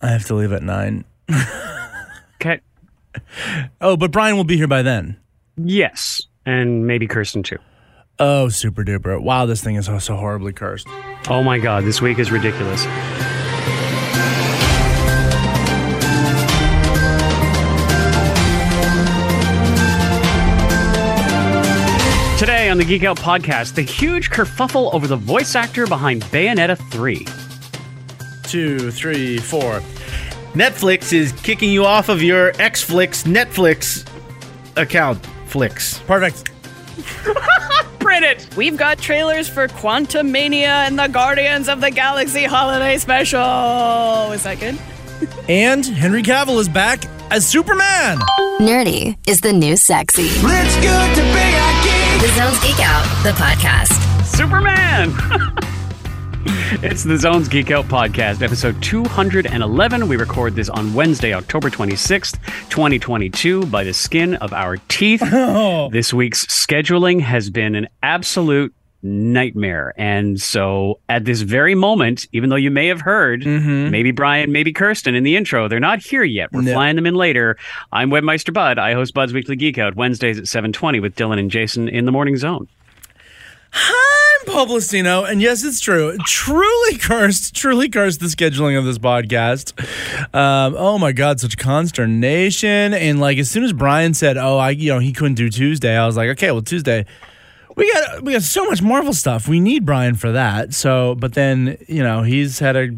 I have to leave at nine. Okay. Oh, but Brian will be here by then. Yes, and maybe Kirsten too. Oh, super duper. Wow, this thing is so, so horribly cursed. Oh my God, this week is ridiculous. Today on the Geek Out podcast, the huge kerfuffle over the voice actor behind Bayonetta 3. Two, three, four. Netflix is kicking you off of your Xflix Netflix account. Flicks. Perfect. Print it! We've got trailers for Quantumania and the Guardians of the Galaxy Holiday Special. Is that good? And Henry Cavill is back as Superman. Nerdy is the new sexy. It's good to be a geek. The Zones Geek Out, the podcast. Superman! it's the Zones Geek Out podcast, episode 211. We record this on Wednesday, October 26th, 2022, by the skin of our teeth. Oh. This week's scheduling has been an absolute nightmare. And so at this very moment, even though you may have heard mm-hmm. maybe Brian, maybe Kirsten in the intro, they're not here yet. We're No. flying them in later. I'm Webmeister Bud. I host Bud's Weekly Geek Out Wednesdays at 720 with Dylan and Jason in the morning zone. I'm Publicino, and yes, it's true. Truly cursed, truly cursed the scheduling of this podcast. Um, oh my god, such consternation! And like as soon as Brian said, "Oh, I," you know, he couldn't do Tuesday, I was like, "Okay, well, Tuesday." We got we got so much Marvel stuff. We need Brian for that. So, but then you know he's had to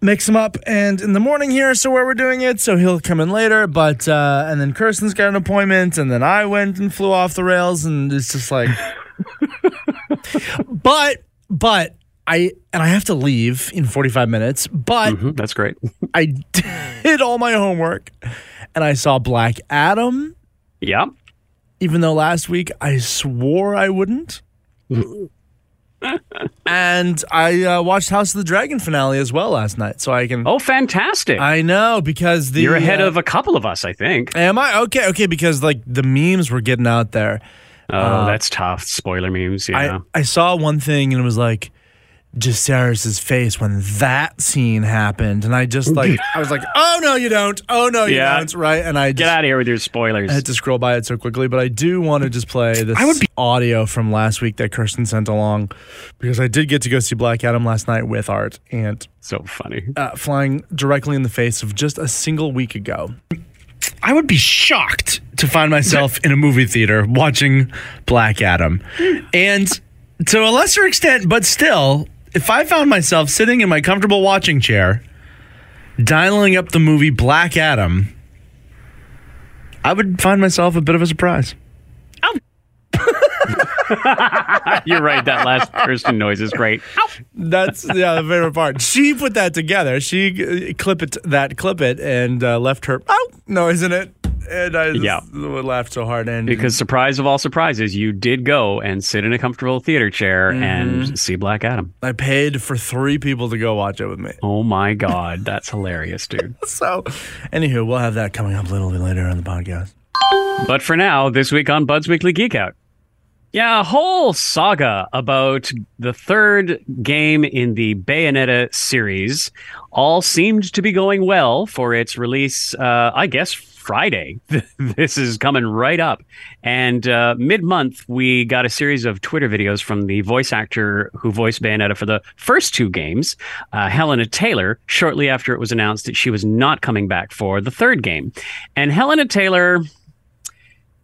mix them up, and in the morning here, so where we're doing it, so he'll come in later. But uh, and then Kirsten's got an appointment, and then I went and flew off the rails, and it's just like but but I and I have to leave in 45 minutes, but Mhm, that's great. I did all my homework and I saw Black Adam yeah. even though last week I swore I wouldn't. And I uh, watched House of the Dragon finale as well last night, so I can. Oh, fantastic. I know because the You're ahead uh, of a couple of us, I think. Am I okay? Okay, because like the memes were getting out there. Oh, that's tough. Spoiler memes. Yeah. I, I saw one thing and it was like Jacaerys's face when that scene happened, and I just like I was like, oh no, you don't, oh no, you Yeah. don't, right? And I just, Get out of here with your spoilers. I had to scroll by it so quickly, but I do want to just play this I would be- audio from last week that Kirsten sent along because I did get to go see Black Adam last night with Art and so funny. uh, flying directly in the face of just a single week ago. I would be shocked to find myself in a movie theater watching Black Adam. And to a lesser extent, but still, if I found myself sitting in my comfortable watching chair, dialing up the movie Black Adam, I would find myself a bit of a surprise. You're right. That last Kirsten noise is great. That's yeah, the favorite part. She put that together. She uh, clip it that clip it and uh, left her oh noise in it, and I Yeah. laughed so hard. And Because surprise of all surprises, you did go and sit in a comfortable theater chair Mm-hmm. and see Black Adam. I paid for three people to go watch it with me. Oh my God, that's hilarious, dude. So, anywho, we'll have that coming up a little bit later on the podcast. But for now, this week on Bud's Weekly Geek Out. Yeah, a whole saga about the third game in the Bayonetta series all seemed to be going well for its release, uh, I guess, Friday. this is coming right up. And uh, mid month, we got a series of Twitter videos from the voice actor who voiced Bayonetta for the first two games, uh, Helena Taylor, shortly after it was announced that she was not coming back for the third game. And Helena Taylor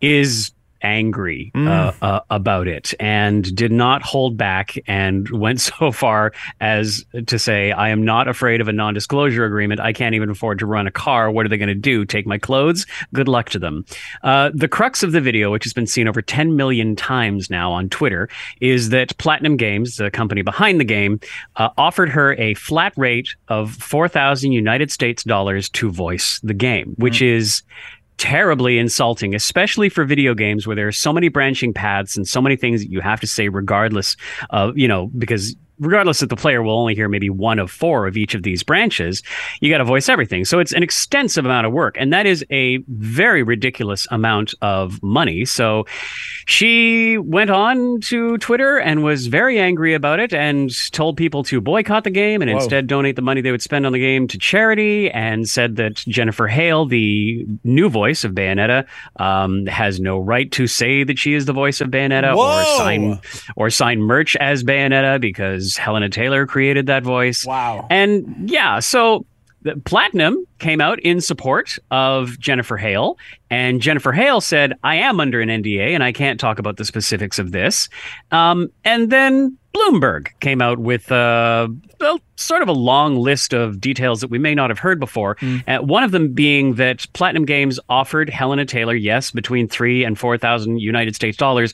is angry uh, uh, about it and did not hold back and went so far as to say, I am not afraid of a non disclosure agreement. I can't even afford to run a car. What are they going to do? Take my clothes? Good luck to them. Uh, the crux of the video, which has been seen over 10 million times now on Twitter, is that Platinum Games, the company behind the game, uh, offered her a flat rate of 4,000 United States dollars to voice the game, which is terribly insulting, especially for video games where there are so many branching paths and so many things that you have to say regardless of, you know, because regardless if the player will only hear maybe one of four of each of these branches, you got to voice everything. So it's an extensive amount of work, and that is a very ridiculous amount of money. So she went on to Twitter and was very angry about it and told people to boycott the game and Whoa. instead donate the money they would spend on the game to charity and said that Jennifer Hale, the new voice of Bayonetta, um, has no right to say that she is the voice of Bayonetta or sign or sign merch as Bayonetta because Helena Taylor created that voice. Wow. And yeah, so the Platinum came out in support of Jennifer Hale, and Jennifer Hale said, I am under an NDA and I can't talk about the specifics of this. Um, and then Bloomberg came out with uh, well, sort of a long list of details that we may not have heard before. Uh, one of them being that Platinum Games offered Helena Taylor, yes, between three and 4,000 United States dollars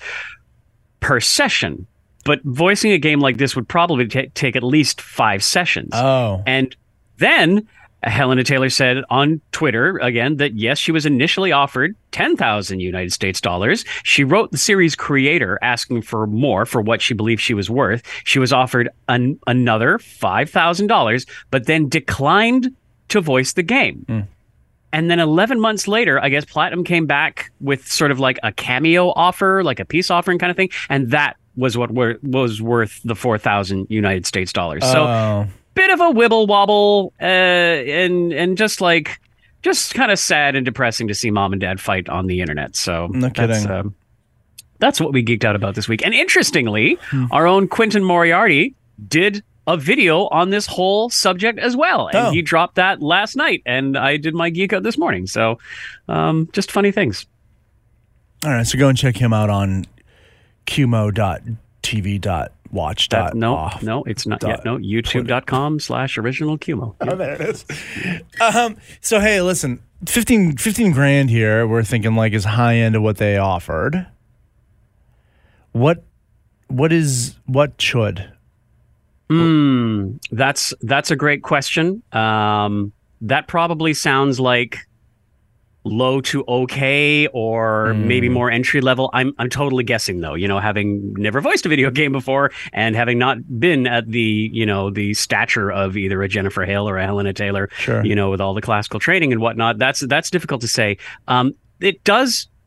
per session. But voicing a game like this would probably ta take at least five sessions. Oh. And then Helena Taylor said on Twitter again that yes, she was initially offered 10,000 United States dollars. She wrote the series creator asking for more for what she believed she was worth. She was offered an, another $5,000, but then declined to voice the game. Hmm. And then 11 months later, I guess Platinum came back with sort of like a cameo offer, like a peace offering kind of thing. And that was what were, was worth the 4,000 United States dollars. So Oh. bit of a wibble wobble, uh, and and just like just kind of sad and depressing to see mom and dad fight on the internet. So No that's, kidding. um, that's what we geeked out about this week. And interestingly, Hmm. our own Quentin Moriarty did a video on this whole subject as well, and Oh. he dropped that last night. And I did my geek out this morning. So um, just funny things. All right, so go and check him out on qmo.tv.watch. That, no, off. no, it's not dot yet. No, YouTube.com slash original Cumo. Oh, there it is. Um, so hey, listen, 15, 15 grand here. We're thinking like is high end of what they offered. What, what is what should? Hmm, that's that's a great question. Um, that probably sounds like low to okay, or maybe more entry level. I'm I'm totally guessing though. You know, having never voiced a video game before and having not been at the you know the stature of either a Jennifer Hale or a Helena Taylor. Sure. You know, with all the classical training and whatnot, that's that's difficult to say. Um, it does.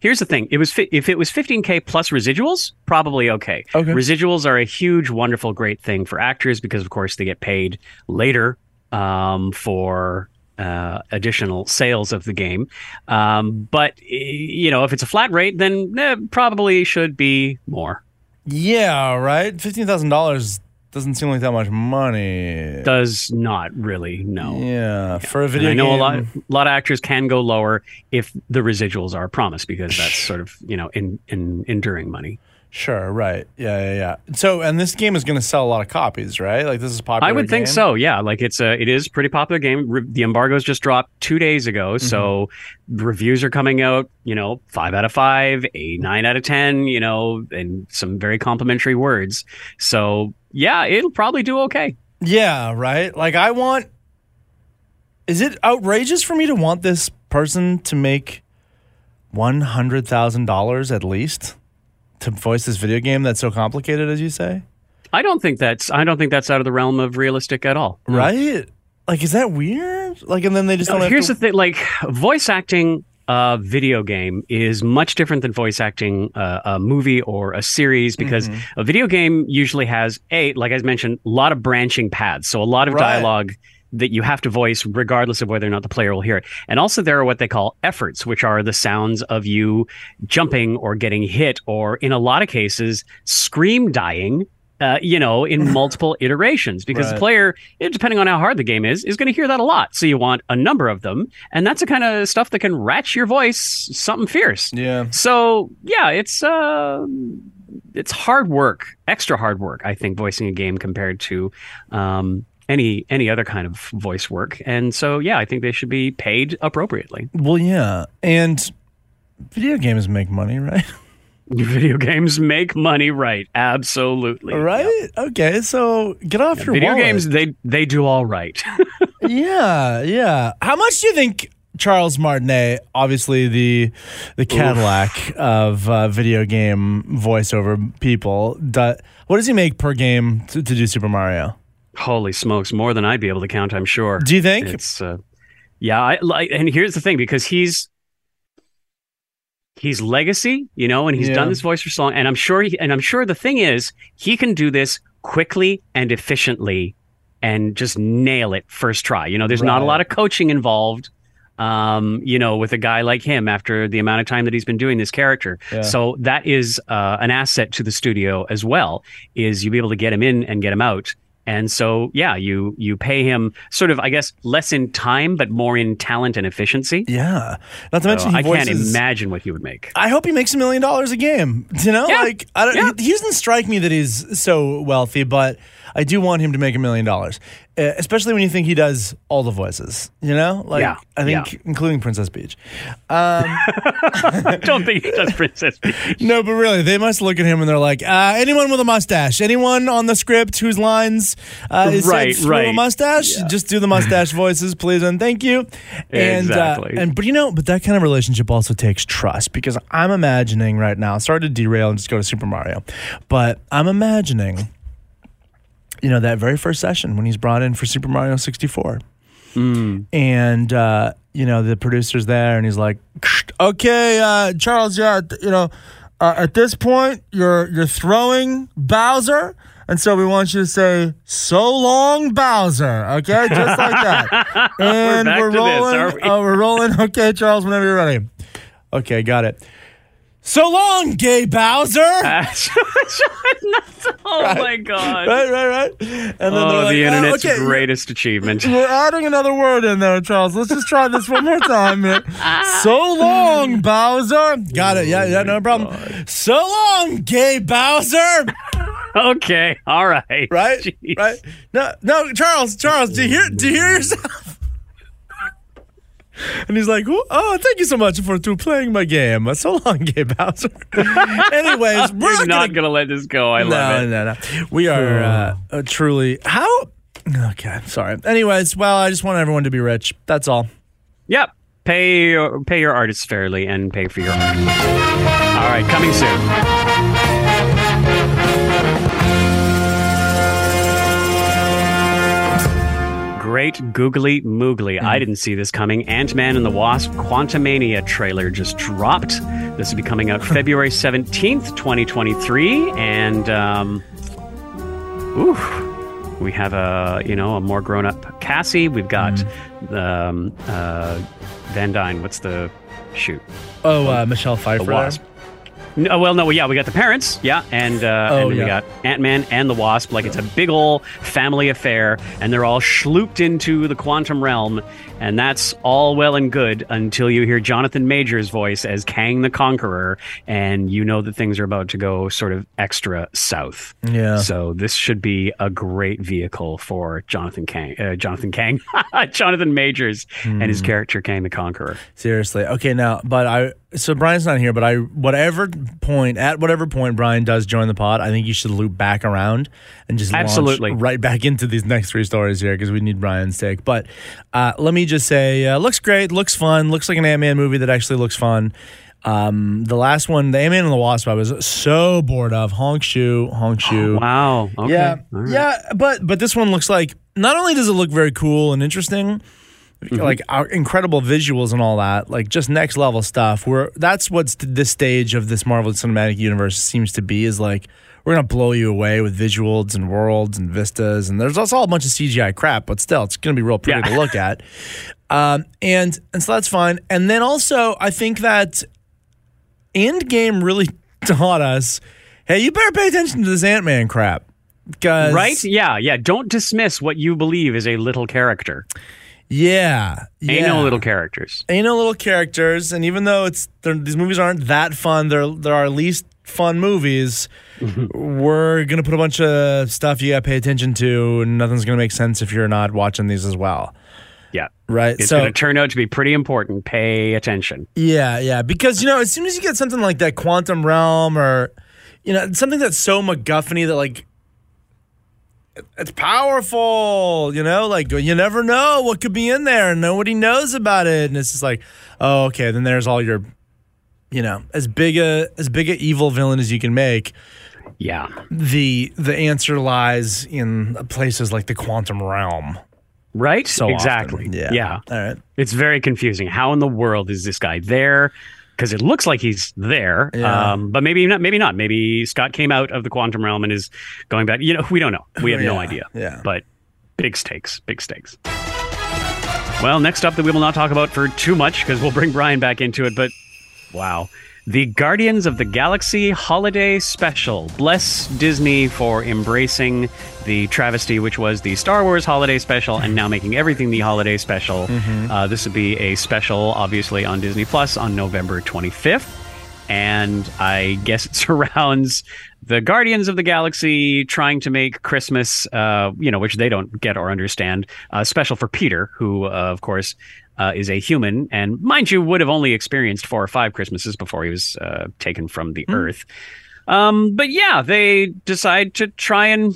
Here's the thing: it was fi- if it was 15k plus residuals, probably okay. Okay. Residuals are a huge, wonderful, great thing for actors because, of course, they get paid later um, for uh, additional sales of the game. Um, but you know, if it's a flat rate, then eh, probably should be more. Yeah, right. Fifteen thousand dollars doesn't seem like that much money. Does not really no. yeah, for a And video I know game. a lot, a lot of actors can go lower if the residuals are promised because that's sort of you know in, in enduring money. Sure, right. Yeah, yeah, yeah. So, and this game is going to sell a lot of copies, right? Like this is popular. I would think game? so. Yeah, like it's a it is pretty popular game. Re- the embargoes just dropped two days ago, mm-hmm. so reviews are coming out. You know, five out of five, a nine out of ten. You know, and some very complimentary words. So yeah, it'll probably do okay. Yeah, right. Like I want. Is it outrageous for me to want this person to make one hundred thousand dollars at least to voice this video game that's so complicated, as you say? I don't think that's I don't think that's out of the realm of realistic at all. Right? Like, is that weird? Like, and then they just No, don't. here's have the thing: like voice acting a video game is much different than voice acting uh, a movie or a series because Mm-hmm. a video game usually has a like I mentioned a lot of branching paths, so a lot of Right. dialogue that you have to voice regardless of whether or not the player will hear it. And also there are what they call efforts, which are the sounds of you jumping or getting hit or in a lot of cases scream dying uh, you know, in multiple iterations because the player, depending on how hard the game is, is going to hear that a lot. So you want a number of them, and that's the kind of stuff that can ratchet your voice something fierce. yeah. So yeah, it's uh, it's hard work, extra hard work. I think voicing a game compared to um, any any other kind of voice work, and so yeah, I think they should be paid appropriately. Well, yeah, and video games make money, right? Video games make money, right? Absolutely, right? Okay, so get off your Video wallet. games, they they do all right. yeah, yeah. How much do you think Charles Martinet, obviously the the Cadillac of uh, video game voiceover people. Do, what does he make per game to, to do Super Mario? Holy smokes, more than I'd be able to count, I'm sure. Do you think? It's uh, yeah, I like and here's the thing because he's he's legacy, you know, and he's Yeah. done this voice for so long and I'm sure he, and I'm sure the thing is he can do this quickly and efficiently and just nail it first try. You know, there's not a lot of coaching involved. Um, you know, with a guy like him after the amount of time that he's been doing this character. Yeah. So that is uh, an asset to the studio as well, is you'll be able to get him in and get him out. And so, yeah, you you pay him sort of, I guess, less in time, but more in talent and efficiency. Yeah. Not to So mention he I can't imagine what he would make. I hope he makes a million dollars a game. You know, Yeah. like I don't. Yeah. He, he doesn't strike me that he's so wealthy, but I do want him to make a million dollars, especially when you think he does all the voices. You know, like Yeah. I think, Yeah. including Princess Peach. I don't think he does Princess Peach. No, but really, they must look at him and they're like, uh, anyone with a mustache, anyone on the script whose lines uh, is Right, said through a right. mustache, just do the mustache voices, please, and thank you. And, Exactly. Uh, and but you know, but that kind of relationship also takes trust because I'm imagining right now. Sorry to derail and just go to Super Mario, but I'm imagining, you know, that very first session when he's brought in for Super Mario 64 and uh, you know the producer's there, and he's like, "Okay, uh, Charles, yeah, you know, uh, at this point, you're you're throwing Bowser." And so we want you to say, "So long, Bowser." Okay, just like that. And we're, this, rolling. are we? uh, we're rolling. Okay, Charles, whenever you're ready. Okay, got it. So long, gay Bowser. oh my god. right, right. Right. And then Oh, like, the "Uh, internet's okay, greatest achievement. we're adding another word in there, Charles. Let's just try this one more time. man. So long, Bowser. Got it. Yeah, yeah, no problem. So long, gay Bowser. Okay, all right. Right, Jeez. right. No, no, Charles, Charles. Do you hear? Do you hear yourself? And he's like, "Oh, thank you so much for to playing my game. So long, gay Bowser." Anyways, we're not, gonna gonna let this go. I no, love it. no, no. We are uh, uh, truly how. Okay, sorry. Anyways, well, I just want everyone to be rich. That's all. Yep. Pay your pay your artists fairly and pay for your art. All right, coming soon. Great googly moogly. I didn't see this coming. Ant Man and the Wasp Quantumania trailer just dropped. This will be coming out February 17th, 2023. And, um, ooh, we have a, you know, a more grown up Cassie. We've got um, uh, Van Dyne. What's the shoot? Oh, uh, Michelle Pfeiffer. The Wasp. No, well, no, yeah, we got the parents, yeah, and uh, Oh, and then yeah. we got Ant Man and the Wasp. Like it's a big old family affair, and they're all schlooped into the quantum realm, and that's all well and good until you hear Jonathan Major's voice as Kang the Conqueror, and you know that things are about to go sort of extra south. Yeah. So this should be a great vehicle for Jonathan Kang, uh, Jonathan Kang, Jonathan Majors, and Hmm. his character Kang the Conqueror. Seriously. Okay, now, but I so Brian's not here, but I whatever point at whatever point Brian does join the pod, I think you should loop back around and just Absolutely. right back into these next three stories here because we need Brian's take. But uh, let me just say, uh, looks great, looks fun, looks like an Ant Man movie that actually looks fun. Um, the last one, the Ant Man and the Wasp, I was so bored of. Honk shoe, honk shoe. Wow. Okay. Yeah, right. yeah, but but this one looks like not only does it look very cool and interesting, like our incredible visuals and all that, like just next level stuff. Where that's what's th- this stage of this Marvel Cinematic Universe seems to be is like we're gonna blow you away with visuals and worlds and vistas, and there's also a bunch of CGI crap, but still, it's gonna be real pretty Yeah. to look at. Um, and and so that's fine. And then also, I think that Endgame really taught us, hey, you better pay attention to this Ant Man crap. Because Right? Yeah, yeah. Don't dismiss what you believe is a little character. Yeah, yeah. Ain't no little characters. ain't no little characters, and even though it's these movies aren't that fun, they're they're our least fun movies. We're gonna put a bunch of stuff you gotta pay attention to, and nothing's gonna make sense if you're not watching these as well, Yeah. right? It's so going to turn out to be pretty important. Pay attention. yeah, yeah, because you know as soon as you get something like that quantum realm or you know something that's so MacGuffin that like it's powerful, you know, like you never know what could be in there and nobody knows about it. And it's just like, oh, okay, then there's all your, you know, as big a as big a evil villain as you can make. Yeah. The the answer lies in places like the quantum realm. Right? So often. exactly. Yeah. yeah. All right. It's very confusing. How in the world is this guy there? Because it looks like he's there, Yeah. um, but maybe not. Maybe not. Maybe Scott came out of the quantum realm and is going back. You know, we don't know. We have no idea. yeah. But big stakes. Big stakes. Well, next up that we will not talk about for too much because we'll bring Brian back into it. But wow, the Guardians of the Galaxy Holiday Special. Bless Disney for embracing the travesty, which was the Star Wars Holiday Special, and now making everything the Holiday Special. Uh, this would be a special, obviously, on Disney Plus on November 25th. And I guess it surrounds the Guardians of the Galaxy trying to make Christmas, uh, you know, which they don't get or understand, uh, special for Peter, who, uh, of course, uh, is a human, and mind you, would have only experienced four or five Christmases before he was uh, taken from the Earth. Um, but yeah, they decide to try and.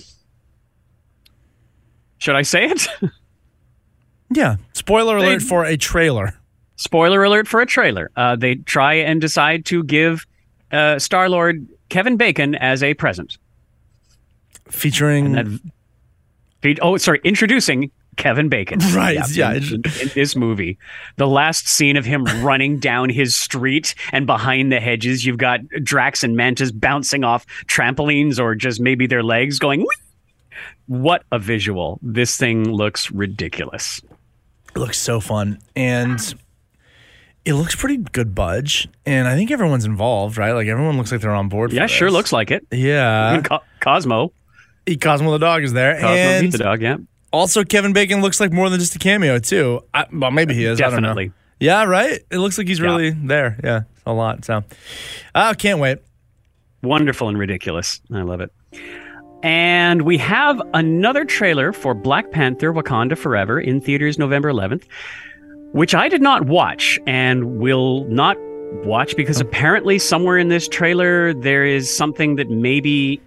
Should I say it? Yeah. Spoiler alert for a trailer. Spoiler alert for a trailer. Uh, they try and decide to give uh, Star Lord Kevin Bacon as a present. Featuring That, oh, sorry, introducing Kevin Bacon. Right, yeah. In, in- in this movie, the last scene of him running down his street, and behind the hedges, you've got Drax and Mantis bouncing off trampolines or just maybe their legs going. "Whee!" What a visual! This thing looks ridiculous. It looks so fun. And it looks pretty good budge. And I think everyone's involved, right? Like everyone looks like they're on board. For Yeah, sure looks like it. Yeah. Co- Cosmo, Cosmo the dog is there. Cosmo and the dog. Yeah, also Kevin Bacon looks like more than just a cameo too. I, well, maybe he is. I don't know. definitely. Yeah, right. It looks like he's Yeah. really there. Yeah, a lot. So, I can't wait. wonderful and ridiculous. I love it. And we have another trailer for Black Panther Wakanda Forever in theaters November 11th, which I did not watch and will not watch because oh. apparently somewhere in this trailer there is something that maybe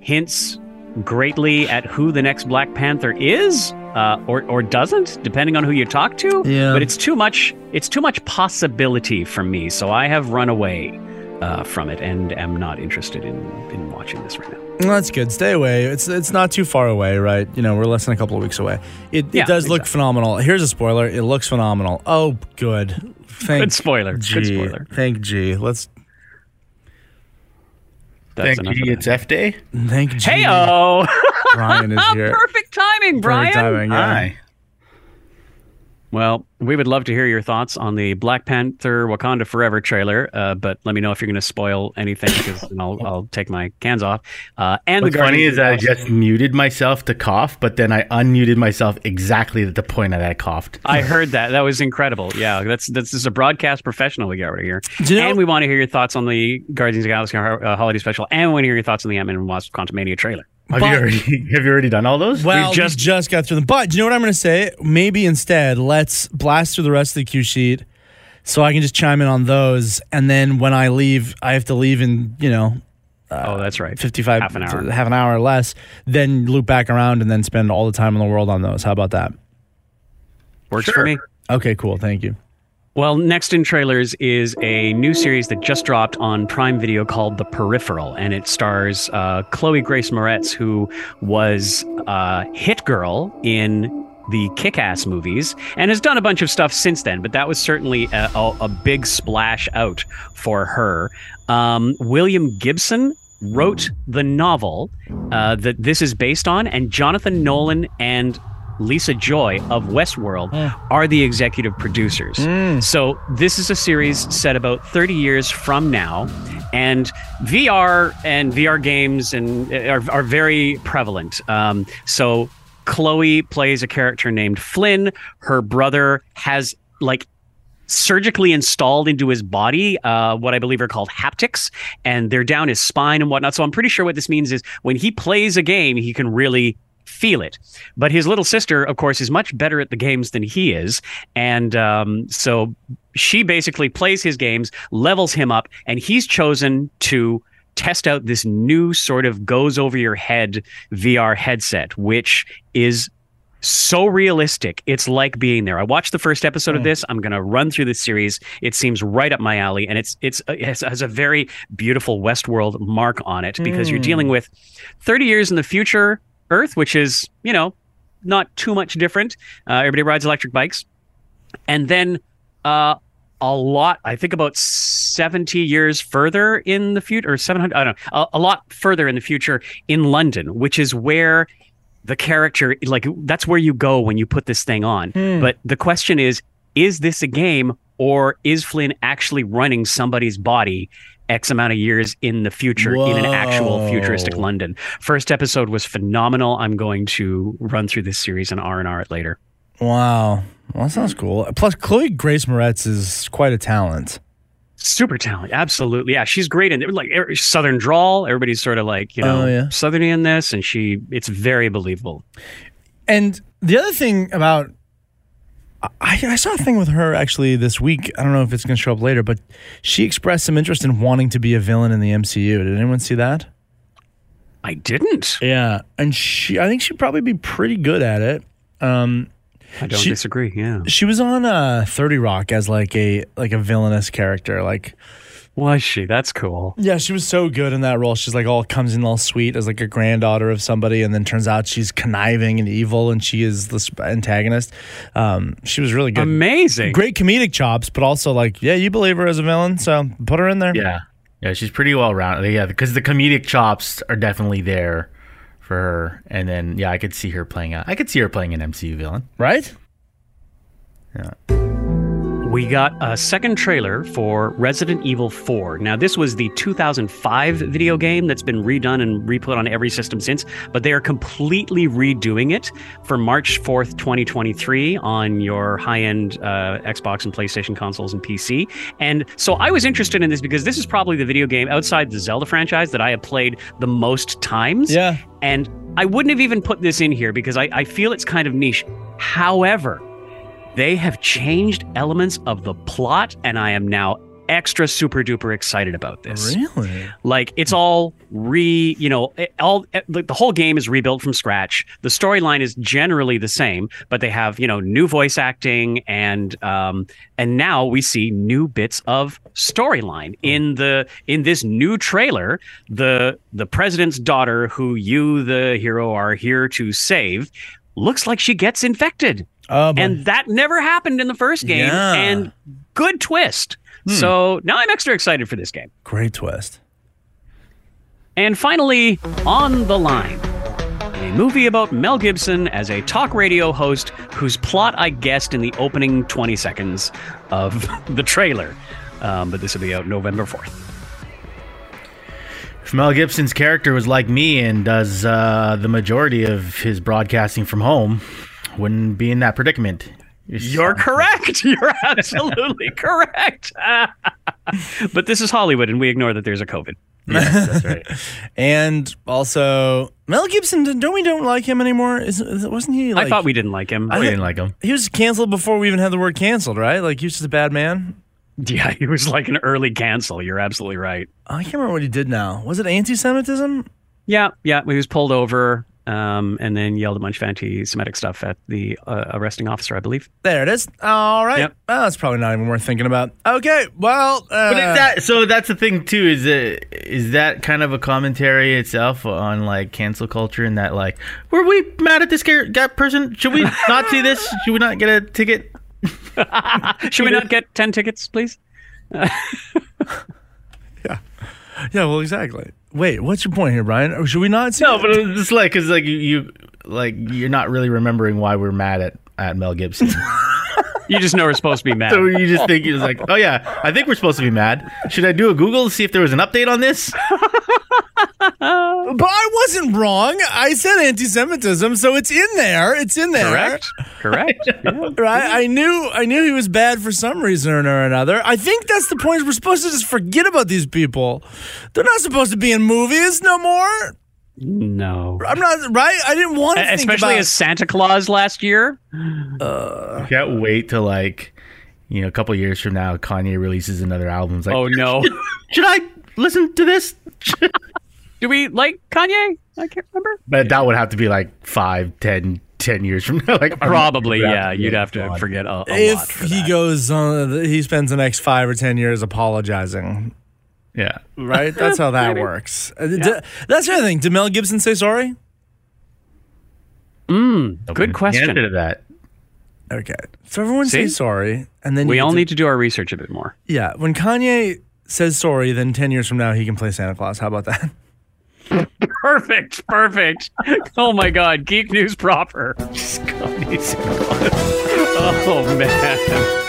hints greatly at who the next Black Panther is. Uh, or, or doesn't, depending on who you talk to. Yeah. But it's too much. It's too much possibility for me, so I have run away uh, from it and am not interested in, in watching this right now. Well, that's good. Stay away. It's it's not too far away, right? You know, we're less than a couple of weeks away. It, Yeah, it does look exactly. phenomenal. Here's a spoiler. It looks phenomenal. Oh, good. Thank Good spoiler. G. Good spoiler. Thank G. Let's That's Thank you. It's F Day. thank you. Hey oh! Brian is here. Perfect timing, Brian. Perfect timing, yeah. Hi. Well, we would love to hear your thoughts on the Black Panther Wakanda Forever trailer, uh, but let me know if you're going to spoil anything because then I'll, I'll take my cans off. Uh, and What's the funny is that I of the Galaxy- just muted myself to cough, but then I unmuted myself exactly at the point that I coughed. I heard that. That was incredible. Yeah, that's that's just a broadcast professional we got right here. Do you know- and we want to hear your thoughts on the Guardians of the Galaxy uh, holiday special, and we want to hear your thoughts on the Ant-Man and Wasp Quantumania trailer. Have But- you already have you already done all those? Well, We've just just- just got through them. But do you know what I'm going to say? Maybe instead, let's blast through the rest of the cue sheet, so I can just chime in on those. And then when I leave, I have to leave in you know uh, oh, that's right. 55 Half an hour. half an hour or less. Then loop back around and then spend all the time in the world on those. How about that? Works for me. Okay, cool. Thank you. Well, next in trailers is a new series that just dropped on Prime Video called The Peripheral, and it stars uh, Chloe Grace Moretz, who was uh, Hit Girl in the Kick Ass movies and has done a bunch of stuff since then, but that was certainly a, a, a big splash out for her. Um, William Gibson wrote the novel uh, that this is based on, and Jonathan Nolan and Lisa Joy of Westworld are the executive producers. So this is a series set about 30 years from now, and VR and VR games and uh, are, are very prevalent. Um, so Chloe plays a character named Flynn. Her brother has like surgically installed into his body uh, what I believe are called haptics, and they're down his spine and whatnot. So I'm pretty sure what this means is when he plays a game, he can really feel it. But his little sister, of course, is much better at the games than he is, and um, so she basically plays his games, levels him up, and he's chosen to test out this new sort of goes over your head VR headset, which is so realistic. It's like being there. I watched the first episode of hmm. this. I'm going to run through the series. It seems right up my alley, and it's it's uh, it has, has a very beautiful Westworld mark on it because you're dealing hmm. with 30 years in the future Earth, which is you know not too much different. Uh, everybody rides electric bikes, and then uh, a lot. I think about 70 years further in the future, or 700. I don't know. A, a lot further in the future in London, which is where the character like that's where you go when you put this thing on but the question is is this a game or is flynn actually running somebody's body x amount of years in the future in an actual futuristic london first episode was phenomenal i'm going to run through this series and r&r it later Wow. Well, that sounds cool. Plus, Chloe Grace Moretz is quite a talent. super talent absolutely yeah she's great in like er- southern drawl everybody's sort of like you know Oh, yeah. southerny in this and she it's very believable And the other thing about I, I saw a thing with her actually this week. I don't know if it's going to show up later, but she expressed some interest in wanting to be a villain in the MCU. Did anyone see that? i didn't Yeah, and she, I think she'd probably be pretty good at it. Um, i don't She- disagree yeah she was on uh, Thirty Rock as like a like a villainous character. Like, was she that's cool yeah, she was so good in that role. She's like all comes in all sweet as like a granddaughter of somebody, and then turns out she's conniving and evil, and she is the antagonist. Um, she was really good. amazing Great comedic chops, but also like, yeah, you believe her as a villain, so put her in there. Yeah, yeah, she's pretty well rounded. Yeah, because the comedic chops are definitely there for her. And then yeah, I could see her playing. A, I could see her playing an MCU villain. Right? We got a second trailer for Resident Evil 4. Now, this was the 2005 video game that's been redone and re-put on every system since, but they are completely redoing it for March 4th, 2023 on your high-end uh, Xbox and PlayStation consoles and PC. And so I was interested in this because this is probably the video game outside the Zelda franchise that I have played the most times. Yeah. And I wouldn't have even put this in here because I, I feel it's kind of niche. However, they have changed elements of the plot, and I am now extra super duper excited about this. Really? Like it's all re, you know, it- all eh, like the whole game is rebuilt from scratch. The storyline is generally the same, but they have you know new voice acting and um and now we see new bits of storyline hmm. in the in this new trailer. The the president's daughter, who you the hero are here to save, looks like she gets infected Oh, and that never happened in the first game. Yeah. And good twist. So now I'm extra excited for this game. great twist. And finally, On the Line, a movie about Mel Gibson as a talk radio host whose plot I guessed in the opening 20 seconds of the trailer. Um, but this will be out November 4th. If Mel Gibson's character was like me and does uh, the majority of his broadcasting from home, wouldn't be in that predicament. You're correct. You're absolutely correct. but this is Hollywood, and we ignore that there's a COVID. That's right. And also, Mel Gibson, don't we don't like him anymore? Is, wasn't he like. I thought we didn't like him. We didn't like him. He was canceled before we even had the word canceled, right? Like, he was just a bad man. Yeah, he was like an early cancel. You're absolutely right. I can't remember what he did now. Was it anti Semitism? Yeah, yeah. He was pulled over um, and then yelled a bunch of anti-Semitic stuff at the uh, arresting officer, I believe. There it is. All right. Yep. Well, that's probably not even worth thinking about. Okay. Well, uh, But is that so? That's the thing too. Is it is that kind of a commentary itself on like cancel culture and that like were we mad at this guy, person? Should we not see this? Should we not get a ticket? Should we not get ten tickets, please? yeah, well, exactly. Wait, what's your point here, Brian? Or should we not see No, it? but it's just like because like you, you like you're not really remembering why we're mad at at Mel Gibson. You just know we're supposed to be mad. so you just think it's like, oh yeah, I think we're supposed to be mad. Should I do a Google to see if there was an update on this? Uh, but I wasn't wrong. I said anti-Semitism, so it's in there. It's in there. Correct. Correct. Yeah. Right? I knew. I knew he was bad for some reason or another. I think that's the point. We're supposed to just forget about these people. They're not supposed to be in movies no more. No. I'm not right. I didn't want to think Especially about. as Santa Claus last year. Uh. Can't wait to like you know a couple years from now Kanye releases another album. It's like, Oh no. should I listen to this? Do we like Kanye? I can't remember. But that would have to be like five, ten, ten years from now. Like Probably, You'd have yeah. You'd have to gone. forget a, a lot. if for he that. goes on, he spends the next five or ten years apologizing. Yeah. Right? That's how that works. Uh, d- That's the other thing. Did Mel Gibson say sorry? Good question. The answer to that. Okay. So everyone See? says sorry, and then We all to- need to do our research a bit more. Yeah, when Kanye says sorry, then ten years from now he can play Santa Claus. How about that? Perfect, perfect. Oh my God, geek news proper. Oh man.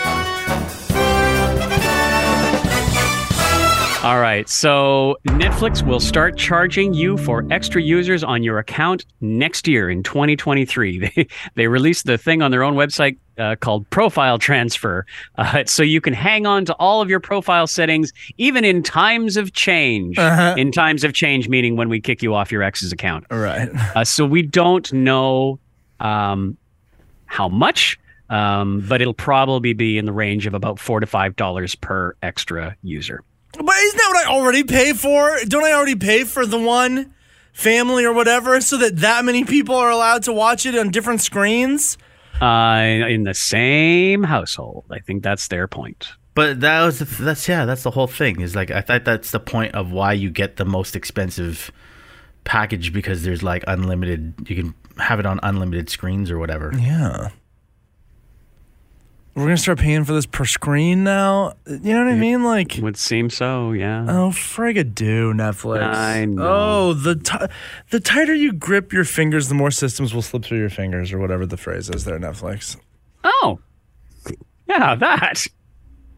All right, so Netflix will start charging you for extra users on your account next year in 2023. They, they released the thing on their own website uh, called Profile Transfer, uh, so you can hang on to all of your profile settings even in times of change. In times of change, meaning when we kick you off your ex's account. All right. Uh, so we don't know um, how much, um, but it'll probably be in the range of about four to five dollars per extra user. But isn't that what I already pay for? Don't I already pay for the one family or whatever so that that many people are allowed to watch it on different screens? Uh, in the same household, I think that's their point. But that was that's yeah, that's the whole thing. Is like I thought that's the point of why you get the most expensive package because there's like unlimited. You can have it on unlimited screens or whatever. Yeah. We're gonna start paying for this per screen now. You know what I mean? Like, Would seem so, yeah. oh frigadoo, Netflix. I know. Oh, the ti- the tighter you grip your fingers, the more systems will slip through your fingers, or whatever the phrase is there. Netflix. Oh, yeah, that.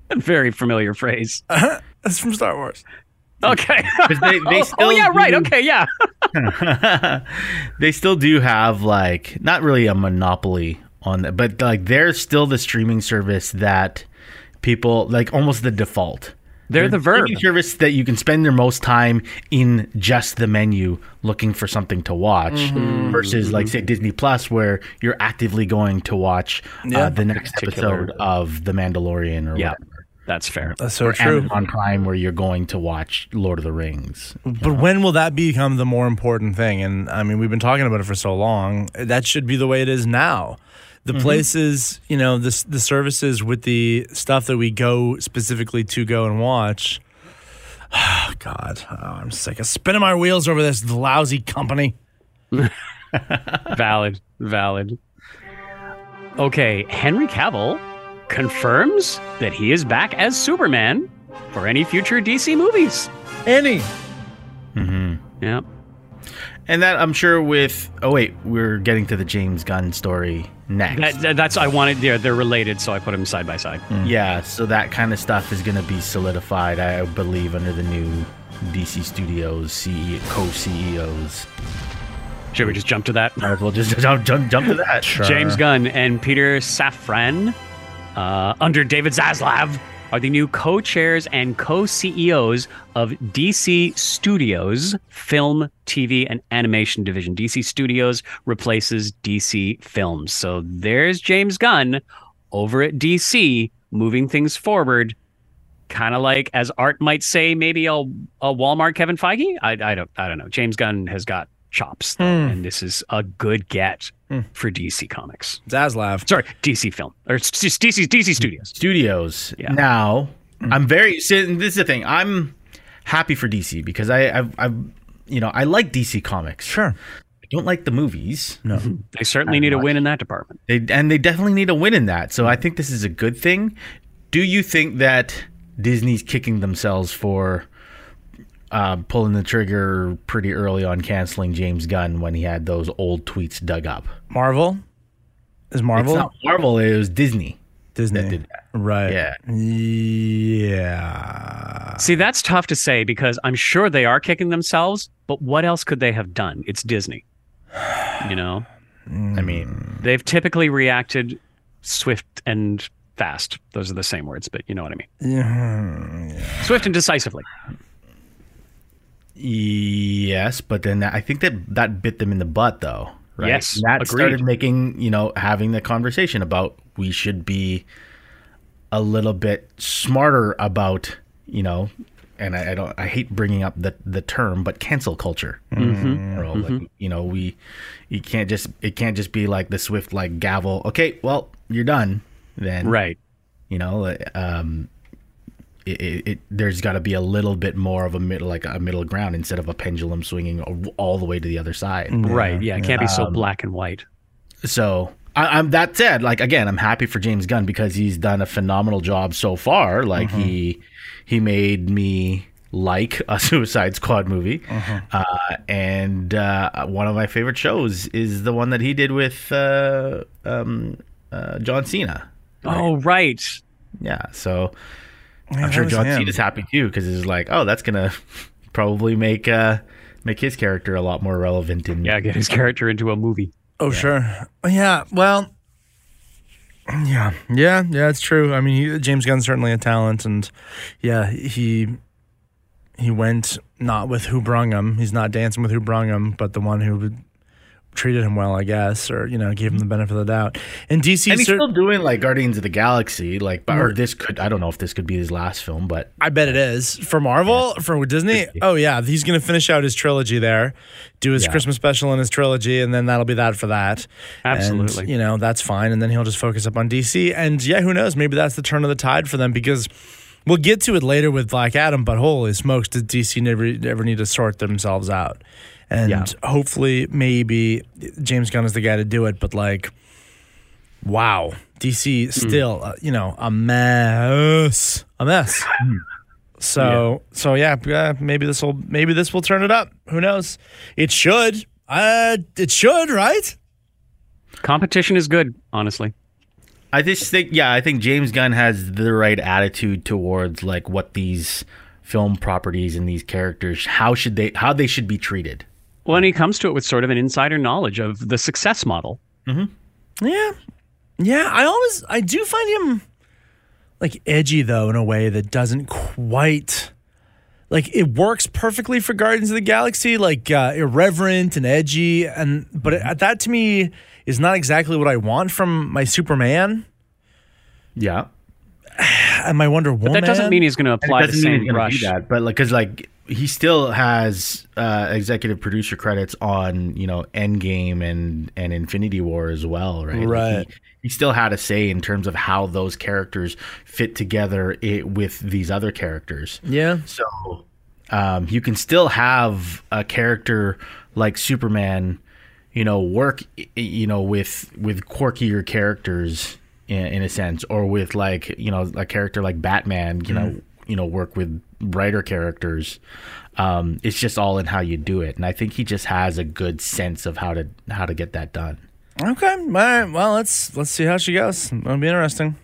A very familiar phrase. Uh-huh. That's from Star Wars. Okay. they- they oh, oh, still yeah, right. Okay, yeah. they still do have like not really a monopoly on that, but like they're still the streaming service that people like almost the default. They're the verb. streaming service that you can spend your most time in just the menu looking for something to watch Mm-hmm. versus like say Disney Plus where you're actively going to watch Yeah. uh, the next Particular- episode of The Mandalorian or Yeah, whatever. that's fair. That's so Or true. Amazon Prime where you're going to watch Lord of the Rings. But when will that become the more important thing? And I mean, we've been talking about it for so long. That should be the way it is now. The places, you know, the the services with the stuff that we go specifically to go and watch. Oh, God, oh, I'm sick of spinning my wheels over this lousy company. Valid. Valid. Okay, Henry Cavill confirms that he is back as Superman for any future DC movies. Any. Mm-hmm. Yep. And that I'm sure with oh wait, we're getting to the James Gunn story next. That, that- that's I wanted. They're they're related, so I put them side by side. Yeah, so that kind of stuff is going to be solidified, I believe, under the new DC Studios CEO, co-CEOs. Should we just jump to that? Might as well just jump, jump, jump to that. James Gunn and Peter Safran, uh, under David Zaslav, are the new co-chairs and co-CEOs of DC Studios Film, TV, and Animation Division. DC Studios replaces DC Films. So there's James Gunn over at DC, moving things forward. Kind of like, as Art might say, maybe a, a Walmart Kevin Feige. I, I don't, I don't know. James Gunn has got chops, though, hmm. and this is a good get hmm. for DC Comics. Zaslav. Sorry, DC Film or just DC DC hmm. Studios. Studios. Yeah. Now, I'm very. So this is the thing. I'm happy for DC because I, I've, I've, you know, I like DC comics. Sure. I don't like the movies. No. They certainly need a win in that department. They and they definitely need a win in that. So I think this is a good thing. Do you think that Disney's kicking themselves for uh, pulling the trigger pretty early on canceling James Gunn when he had those old tweets dug up? Marvel? Is Marvel? It's not Marvel. It was Disney. Disney. that did that. Right. Yeah. Yeah. See, that's tough to say because I'm sure they are kicking themselves, but what else could they have done? It's Disney. You know, I mean, they've typically reacted swift and fast. Those are the same words, but you know what I mean. Yeah. Swift and decisively. Yes, but then I think that that bit them in the butt, though. Right? Yes, And that agreed. started making you know having the conversation about we should be a little bit smarter about you know and I, I don't I hate bringing up the the term, but cancel culture. Mm-hmm. You know, like, you know, we you can't just it can't just be like the swift like gavel. Okay, well you're done. Then Right. you know, um, it, it, it there's got to be a little bit more of a middle like a middle ground instead of a pendulum swinging all the way to the other side. Right. Yeah. It can't be so Um, black and white. So I, I'm that said, like again, I'm happy for James Gunn because he's done a phenomenal job so far. Like he he made me like a Suicide Squad movie, uh, and uh, one of my favorite shows is the one that he did with uh, um, uh, John Cena. Oh, right. Yeah, so Yeah, I'm sure John him. Cena's happy too because it's like, oh, that's gonna probably make uh, make his character a lot more relevant in Yeah. Get his character into a movie. Oh, sure. Yeah. Well, yeah. Yeah. Yeah, it's true. I mean, he, James Gunn's certainly a talent. And yeah, he he went not with who brung him. He's not dancing with who brung him, but the one who treated him well, I guess, or, you know, gave him the mm-hmm. benefit of the doubt. And DC, And he's cer- still doing like Guardians of the Galaxy, like, or this could, I don't know if this could be his last film, but I bet it is for Marvel for Disney. Oh yeah, he's gonna finish out his trilogy there, do his Yeah. Christmas special and his trilogy, and then that'll be that for that. Absolutely. and, you know that's fine, and then he'll just focus up on DC. And yeah, who knows? Maybe that's the turn of the tide for them because we'll get to it later with Black Adam. But holy smokes, did DC never ever need to sort themselves out? And Yeah. hopefully, maybe James Gunn is the guy to do it. But like, wow, DC still, uh, you know, a mess, a mess. So so yeah, yeah, maybe this will maybe this will turn it up. Who knows? It should. Uh, it should, right? Competition is good, honestly. I just think, yeah, I think James Gunn has the right attitude towards like what these film properties and these characters, how should they, how they should be treated. Well, and he comes to it with sort of an insider knowledge of the success model. Yeah, yeah. I always I do find him like edgy though in a way that doesn't quite like it works perfectly for Guardians of the Galaxy, like uh, irreverent and edgy, and but it, that to me is not exactly what I want from my Superman Yeah. and my Wonder Woman. That doesn't mean he's going to apply the doesn't mean same brush. that, but like, cause like he still has uh, executive producer credits on you know Endgame and and Infinity War as well, right? Like, Right. he, he still had a say in terms of how those characters fit together i with these other characters. yeah. So um, you can still have a character like Superman, you know, work, you know, with with quirkier characters in, in a sense, or with like you know a character like Batman, you know, you know, work with brighter characters. Um, it's just all in how you do it, and I think he just has a good sense of how to how to get that done. Okay. All right. Well, let's let's see how she goes. It'll be interesting.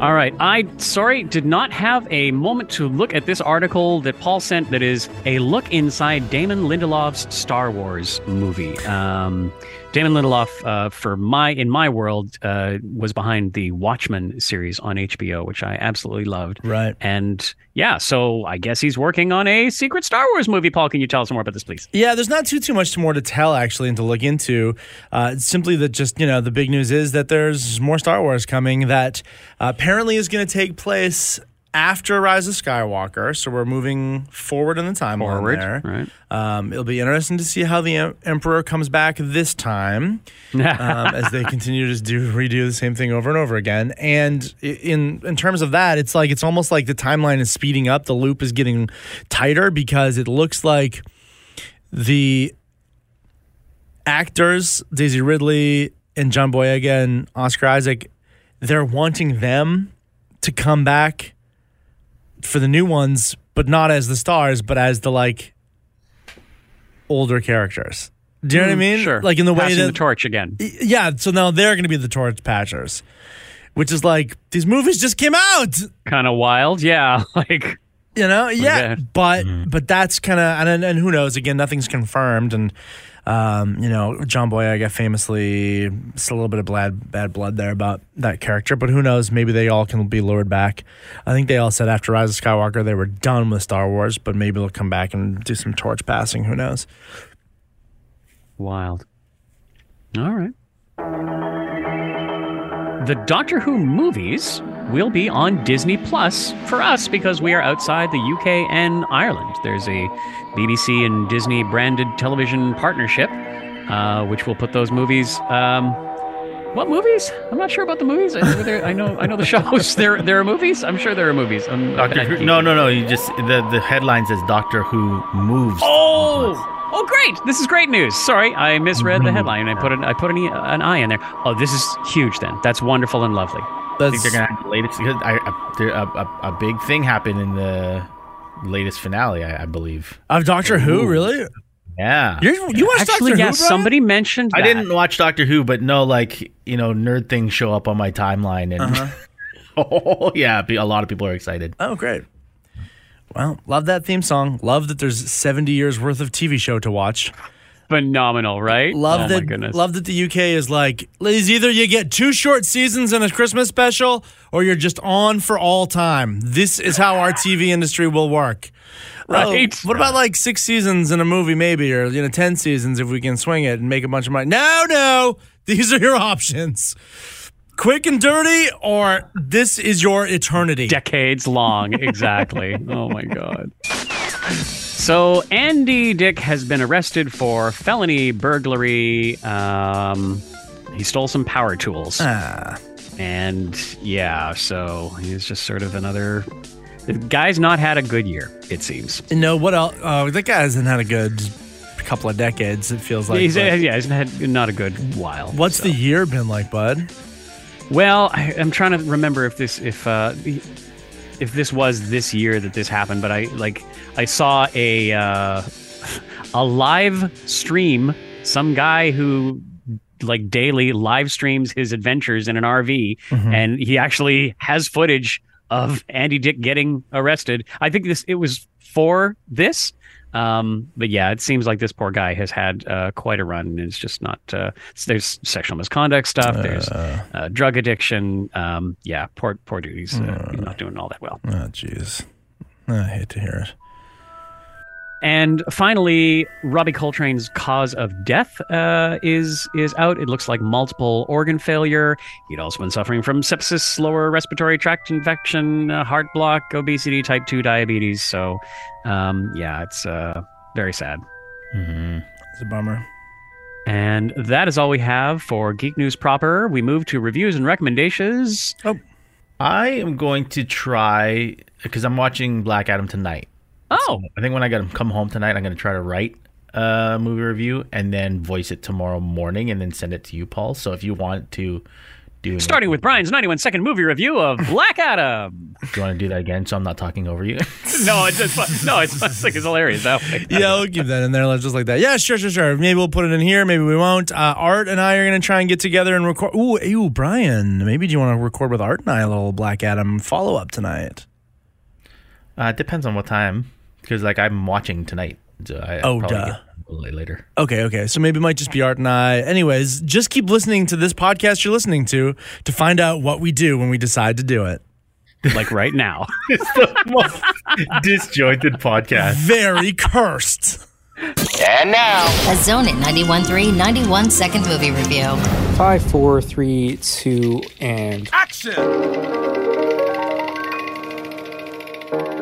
All right. I, sorry, did not have a moment to look at this article that Paul sent that is a look inside Damon Lindelof's Star Wars movie. Um, Damon Lindelof, uh, for my, in my world, uh, was behind the Watchmen series on HBO, which I absolutely loved. Right. And yeah, so I guess he's working on a secret Star Wars movie. Paul, can you tell us more about this, please? Yeah, there's not too too much more to tell actually and to look into. Uh, simply that just you know the big news is that there's more Star Wars coming that uh, apparently is going to take place after Rise of Skywalker. So we're moving forward in the timeline Forward, there. right. Um, it'll be interesting to see how the em- Emperor comes back this time um, as they continue to do redo the same thing over and over again. And in in terms of that, it's like it's almost like the timeline is speeding up. The loop is getting tighter because it looks like the actors Daisy Ridley and John Boyega and Oscar Isaac, they're wanting them to come back for the new ones, but not as the stars, but as the like older characters. Do you know what I hmm, mean? Sure. Like in the way Passing that the torch again. yeah, so now they're going to be the torch patchers, which is like these movies just came out, Kind of wild. Yeah. Like, you know? Yeah, Okay. but hmm. but that's kind of and and who knows? Again, nothing's confirmed, and um, you know, John Boyega famously it's a little bit of bad bad blood there about that character, but who knows? Maybe they all can be lured back. I think they all said after Rise of Skywalker they were done with Star Wars, but maybe they'll come back and do some torch passing. Who knows? Wild. All right. The Doctor Who movies will be on Disney Plus for us because we are outside the UK and Ireland. There's a BBC and Disney branded television partnership, uh, which will put those movies. Um, what movies? I'm not sure about the movies. I know, there- I know, I know the shows. There, there are movies. I'm sure there are movies. I'm, Doctor Who. No, no, no. You just the the headline says Doctor Who moves. Oh, oh, great! This is great news. Sorry, I misread the headline. I put an, I put an, e- an eye in there. Oh, this is huge. Then that's wonderful and lovely. I think they're gonna have the latest because I, I, a, a, a big thing happened in the latest finale, I, I believe. of Doctor Who, really? Yeah. You're, you watched Actually, Doctor yeah, Who? Brian? somebody mentioned. I didn't watch Doctor Who, but no, like you know, nerd things show up on my timeline, and Uh-huh. oh yeah, a lot of people are excited. Oh, great. Well, love that theme song. Love that there's 70 years worth of TV show to watch. Phenomenal, right? Love oh my that. goodness. Love that the UK is like, is either you get two short seasons and a Christmas special, or you're just on for all time. This is how our TV industry will work. Oh, Right. what about like six seasons in a movie, maybe, or you know, ten seasons if we can swing it and make a bunch of money? No, no. These are your options. Quick and dirty, or this is your eternity. decades long. Exactly. oh my god. So Andy Dick has been arrested for felony burglary. Um, he stole some power tools. And yeah, so he's just sort of another. The guy's not had a good year, it seems. No, what else? Oh, that guy hasn't had a good couple of decades. It feels like. he's, but- yeah, he's had not a good while. What's so. the year been like, bud? Well, I, I'm trying to remember if this if uh, if this was this year that this happened, but I like I saw a uh, a live stream. Some guy who like daily live streams his adventures in an RV, and he actually has footage of Andy Dick getting arrested. I think this it was for this. Um, but yeah, it seems like this poor guy has had uh, quite a run, and it's just not. Uh, there's sexual misconduct stuff. There's uh, drug addiction. Um, yeah, poor poor dude. He's, uh, he's not doing all that well. Oh, jeez. I hate to hear it. And finally, Robbie Coltrane's cause of death uh, is is out. It looks like multiple organ failure. He'd also been suffering from sepsis, lower respiratory tract infection, uh, heart block, obesity, type two diabetes. So, um, yeah, it's uh, very sad. It's a bummer. And that is all we have for Geek News proper. We move to reviews and recommendations. Oh, I am going to try because I'm watching Black Adam tonight. Oh, I think when I got to come home tonight, I'm going to try to write a movie review and then voice it tomorrow morning and then send it to you, Paul. So if you want to do, starting with Brian's 91 second movie review of Black Adam. do you want to do that again? So I'm not talking over you. no, it's, it's fun. no, it's, it's like it's hilarious that way. Yeah, we'll keep that in there. Let's just like that. Yeah, sure, sure, sure. Maybe we'll put it in here. Maybe we won't. Uh, Art and I are going to try and get together and record. Ooh, ooh, Brian. Maybe do you want to record with Art and I a little Black Adam follow up tonight? uh, it depends on what time because like I'm watching tonight. So I, Oh, probably duh. get a little later. Okay, okay. So maybe it might just be Art and I. Anyways, just keep listening to this podcast you're listening to to find out what we do when we decide to do it. Like right now. It's the most disjointed podcast. Very cursed. And now, A Zone It 91.3 91 second movie review. Five, four, three, two, and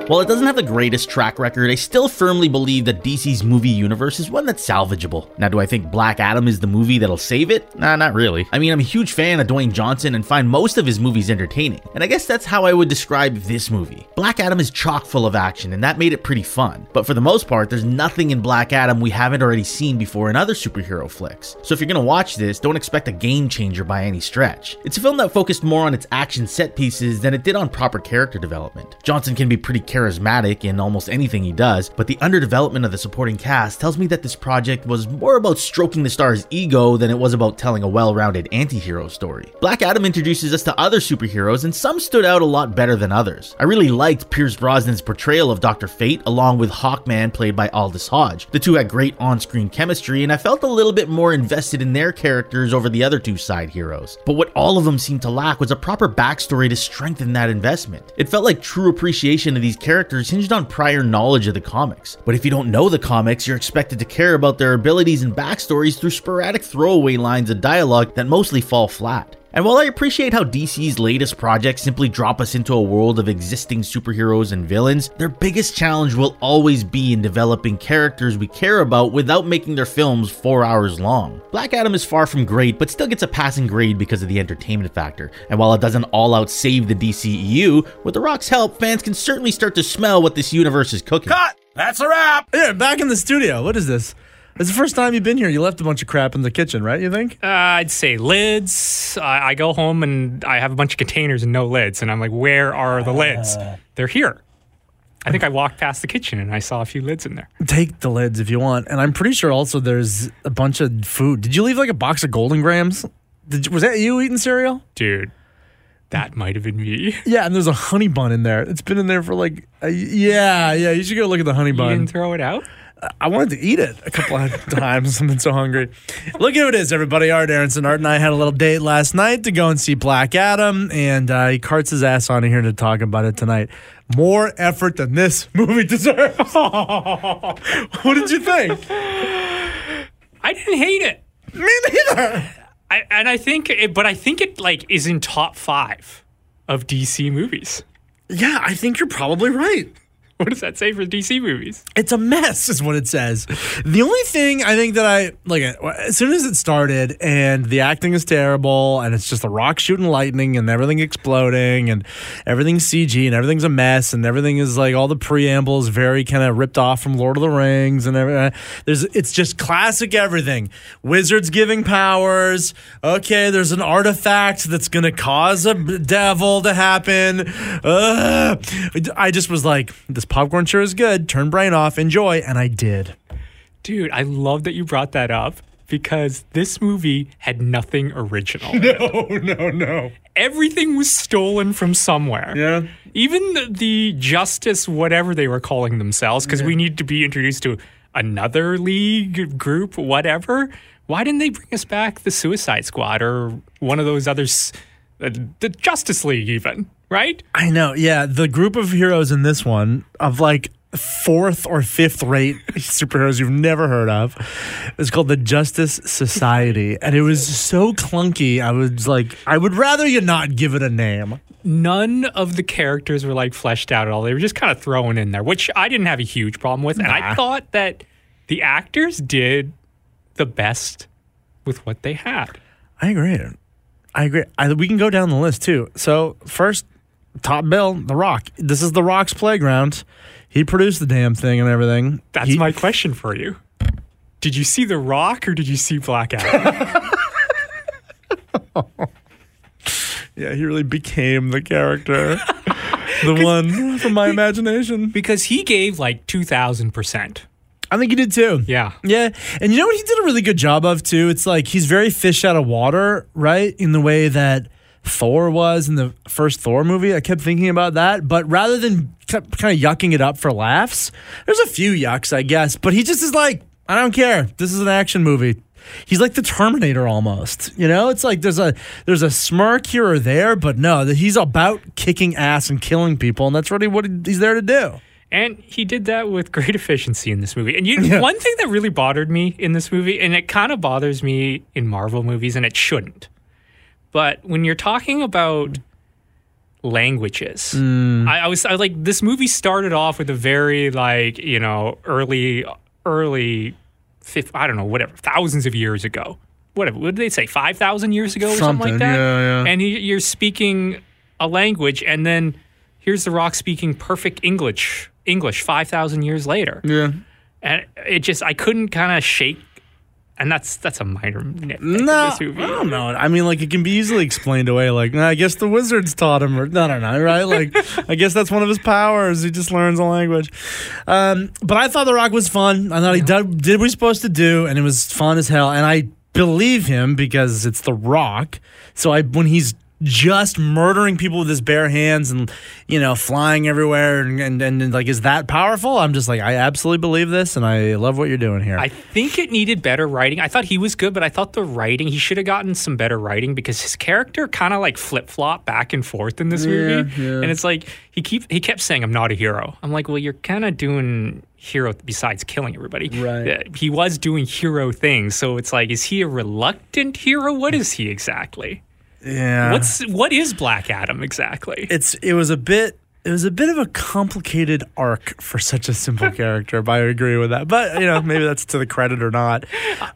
While it doesn't have the greatest track record, I still firmly believe that DC's movie universe is one that's salvageable. Now, do I think Black Adam is the movie that'll save it? Nah, not really. I mean, I'm a huge fan of Dwayne Johnson and find most of his movies entertaining, and I guess that's how I would describe this movie. Black Adam is chock full of action, and that made it pretty fun. But for the most part, there's nothing in Black Adam we haven't already seen before in other superhero flicks. So if you're gonna watch this, don't expect a game changer by any stretch. It's a film that focused more on its action set pieces than it did on proper character development. Johnson can be pretty charismatic in almost anything he does, but the underdevelopment of the supporting cast tells me that this project was more about stroking the star's ego than it was about telling a well-rounded anti-hero story. Black Adam introduces us to other superheroes and some stood out a lot better than others. I really liked Pierce Brosnan's portrayal of Dr. Fate along with Hawkman played by Aldis Hodge. The two had great on-screen chemistry and I felt a little bit more invested in their characters over the other two side heroes. But what all of them seemed to lack was a proper backstory to strengthen that investment. It felt like true appreciation of these characters hinged on prior knowledge of the comics. But if you don't know the comics, you're expected to care about their abilities and backstories through sporadic throwaway lines of dialogue that mostly fall flat. And while I appreciate how DC's latest projects simply drop us into a world of existing superheroes and villains, their biggest challenge will always be in developing characters we care about without making their films four hours long. Black Adam is far from great, but still gets a passing grade because of the entertainment factor. And while it doesn't all out save the DCEU, with The Rock's help, fans can certainly start to smell what this universe is cooking. Cut! That's a wrap! Yeah, back in the studio. What is this? It's the first time you've been here. You left a bunch of crap in the kitchen, right? You think? Uh, I'd say lids. I, I go home and I have a bunch of containers and no lids, and I'm like, where are the lids? They're here. I think I walked past the kitchen and I saw a few lids in there. Take the lids if you want. And I'm pretty sure also there's a bunch of food. Did you leave like a box of Golden Grahams? Did, was that you eating cereal? Dude, that might have been me. Yeah, and there's a honey bun in there. It's been in there for like, a, yeah, yeah. You should go look at the honey You bun. didn't throw it out? I wanted to eat it a couple of times. I've been so hungry. Look who it is, everybody. Art Aronson. Art and I had a little date last night to go and see Black Adam, and uh, he carts his ass on here to talk about it tonight. More effort than this movie deserves. what did you think? I didn't hate it. Me neither. I, and I think, it, but I think it like is in top five of DC movies. Yeah, I think you're probably right. What does that say for DC movies? It's a mess, is what it says. The only thing I think that I like, as soon as it started, and the acting is terrible, and it's just a rock shooting lightning, and everything exploding, and everything's CG, and everything's a mess, and everything is like all the preambles very kind of ripped off from Lord of the Rings, and everything. There's, it's just classic everything. Wizards giving powers. Okay, there's an artifact that's gonna cause a devil to happen. Ugh. I just was like, this popcorn sure is good. Turn brain off, enjoy, and I did. Dude, I love that you brought that up because this movie had nothing original. No, no, no. Everything was stolen from somewhere. Yeah. Even the, the Justice, whatever they were calling themselves, because we need to be introduced to another league group, whatever. Why didn't they bring us back the Suicide Squad or one of those others, uh, the Justice League, even, right? I know. Yeah, the group of heroes in this one of like fourth or fifth rate superheroes you've never heard of is called the Justice Society, and it was so clunky. I was like, I would rather you not give it a name. None of the characters were like fleshed out at all. They were just kind of thrown in there, which I didn't have a huge problem with. And I thought that the actors did the best with what they had. I agree. I agree. I, we can go down the list too. So first, top bill, The Rock. This is The Rock's playground. He produced the damn thing and everything. That's He- my question for you. Did you see The Rock or did you see Black Adam? Yeah, he really became the character. the one from my imagination. because he gave like 2,000%. I think he did too. Yeah. Yeah. And you know what he did a really good job of too? It's like he's very fish out of water, right? In the way that Thor was in the first Thor movie. I kept thinking about that. But rather than kind of yucking it up for laughs, there's a few yucks, I guess. But he just is like, I don't care. This is an action movie. He's like the Terminator almost. You know, it's like there's a there's a smirk here or there, but no, that he's about kicking ass and killing people, and that's really what he's there to do. And he did that with great efficiency in this movie. And you, Yeah. one thing that really bothered me in this movie, and it kind of bothers me in Marvel movies, and it shouldn't. But when you're talking about languages, mm. I, I was I, like, this movie started off with a very like you know early early, fif- I don't know whatever thousands of years ago. Whatever, what did they say? Five thousand years ago or something, Something, like that. yeah, yeah. And you're speaking a language, and then here's the Rock speaking perfect English. English five thousand years later, Yeah. and it just I couldn't kind of shake. And that's that's a minor nitpick No, this movie. I don't know. I mean, like it can be easily explained away. Like, nah, I guess the wizards taught him, or no, no, no, right? Like, I guess that's one of his powers. He just learns a language. Um, but I thought The Rock was fun. I thought he did, did what he's supposed to do, and it was fun as hell. And I believe him because it's The Rock. So I, when he's just murdering people with his bare hands and you know flying everywhere and, and and like is that powerful i'm just like i absolutely believe this and i love what you're doing here I think it needed better writing. I thought he was good, but I thought the writing he should have gotten some better writing because his character kind of like flip flop back and forth in this movie, and it's like he keep he kept saying I'm not a hero. I'm like, well, you're kind of doing hero besides killing everybody. Right. Uh, He was doing hero things, so it's like, is he a reluctant hero? What is he exactly? Yeah. What's what is Black Adam exactly? it's it was a bit it was a bit of a complicated arc for such a simple character, but I agree with that. But you know, maybe that's to the credit or not.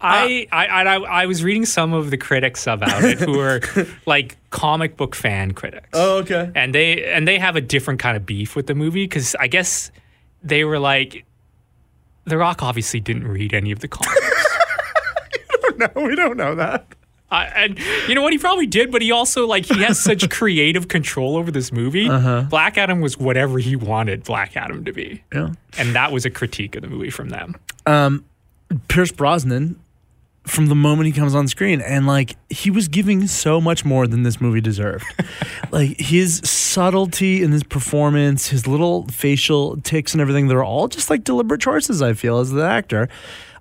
I, uh, I, I I was reading some of the critics about it who are like comic book fan critics. Oh, okay. and they and they have a different kind of beef with the movie because I guess they were like, The Rock obviously didn't read any of the comics. No, we don't know that. Uh, and you know what? He probably did, but he also like he has such creative control over this movie. Black Adam was whatever he wanted Black Adam to be, Yeah. and that was a critique of the movie from them. Pierce Brosnan from the moment he comes on screen and like he was giving so much more than this movie deserved. like his subtlety in his performance, his little facial ticks and everything, they're all just like deliberate choices I feel as the actor.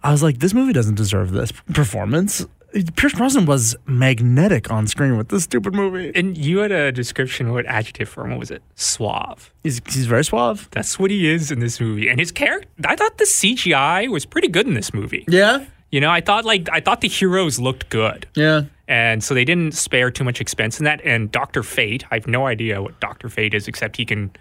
I was like this movie doesn't deserve this performance. Pierce Brosnan was magnetic on screen with this stupid movie. And you had a description, what adjective for him? What was it? Suave. He's, he's very suave. That's what he is in this movie. And his character, I thought the CGI was pretty good in this movie. Yeah. You know, I thought like I thought the heroes looked good. Yeah. And so they didn't spare too much expense in that. And Doctor Fate, I have no idea what Doctor Fate is, except he can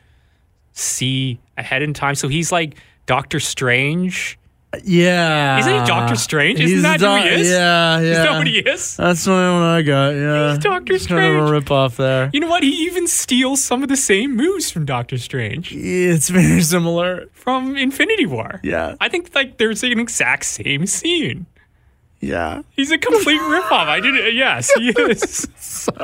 see ahead in time. So he's like Doctor Strange. Yeah. Isn't he Doctor Strange? Isn't He's that doc- who he is? Yeah, yeah. Is that what he is? That's what I got. Yeah, He's Doctor It's Kind of a Strange. rip off there. You know what? He even steals some of the same moves from Doctor Strange It's very similar. from Infinity War. Yeah, I think like there's an exact same scene. yeah. He's a complete ripoff. I didn't. Yes, he is.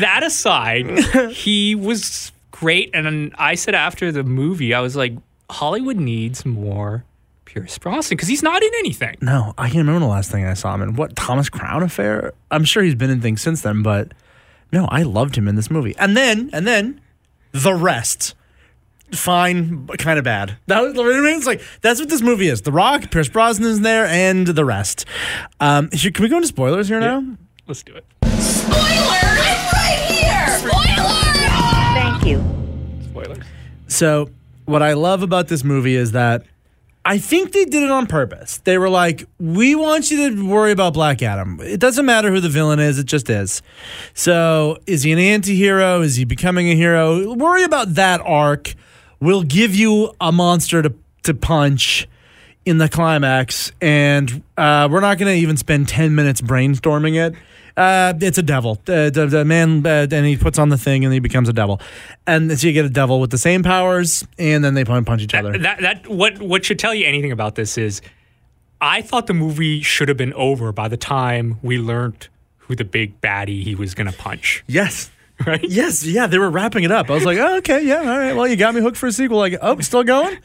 that aside, he was great. And I said after the movie, I was like, Hollywood needs more Pierce Brosnan because he's not in anything. No, I can't remember the last thing I saw him in. What Thomas Crown affair? I'm sure he's been in things since then, but no, I loved him in this movie. And then, and then, the rest. Fine, but kind of bad. That was, I mean, it's like that's what this movie is. The Rock, Pierce Brosnan is there, and the rest. Um, here- can we go into spoilers here now? Let's do it. Spoiler! It's right here. Spoiler! Thank you. Spoilers. So, what I love about this movie is that I think they did it on purpose. They were like, we want you to worry about Black Adam. It doesn't matter who the villain is, it just is. So, is he an anti hero? Is he becoming a hero? Worry about that arc. We'll give you a monster to, to punch in the climax, and uh, we're not going to even spend 10 minutes brainstorming it. Uh, it's a devil. Uh, the, the man, uh, and he puts on the thing and he becomes a devil. And so you get a devil with the same powers, and then they punch each other. That that what what should tell you anything about this is, I thought the movie should have been over by the time we learned who the big baddie he was gonna punch. yes. Right? Yes, yeah, they were wrapping it up. I was like, oh, okay, yeah, all right. Well, you got me hooked for a sequel. Like, oh, still going?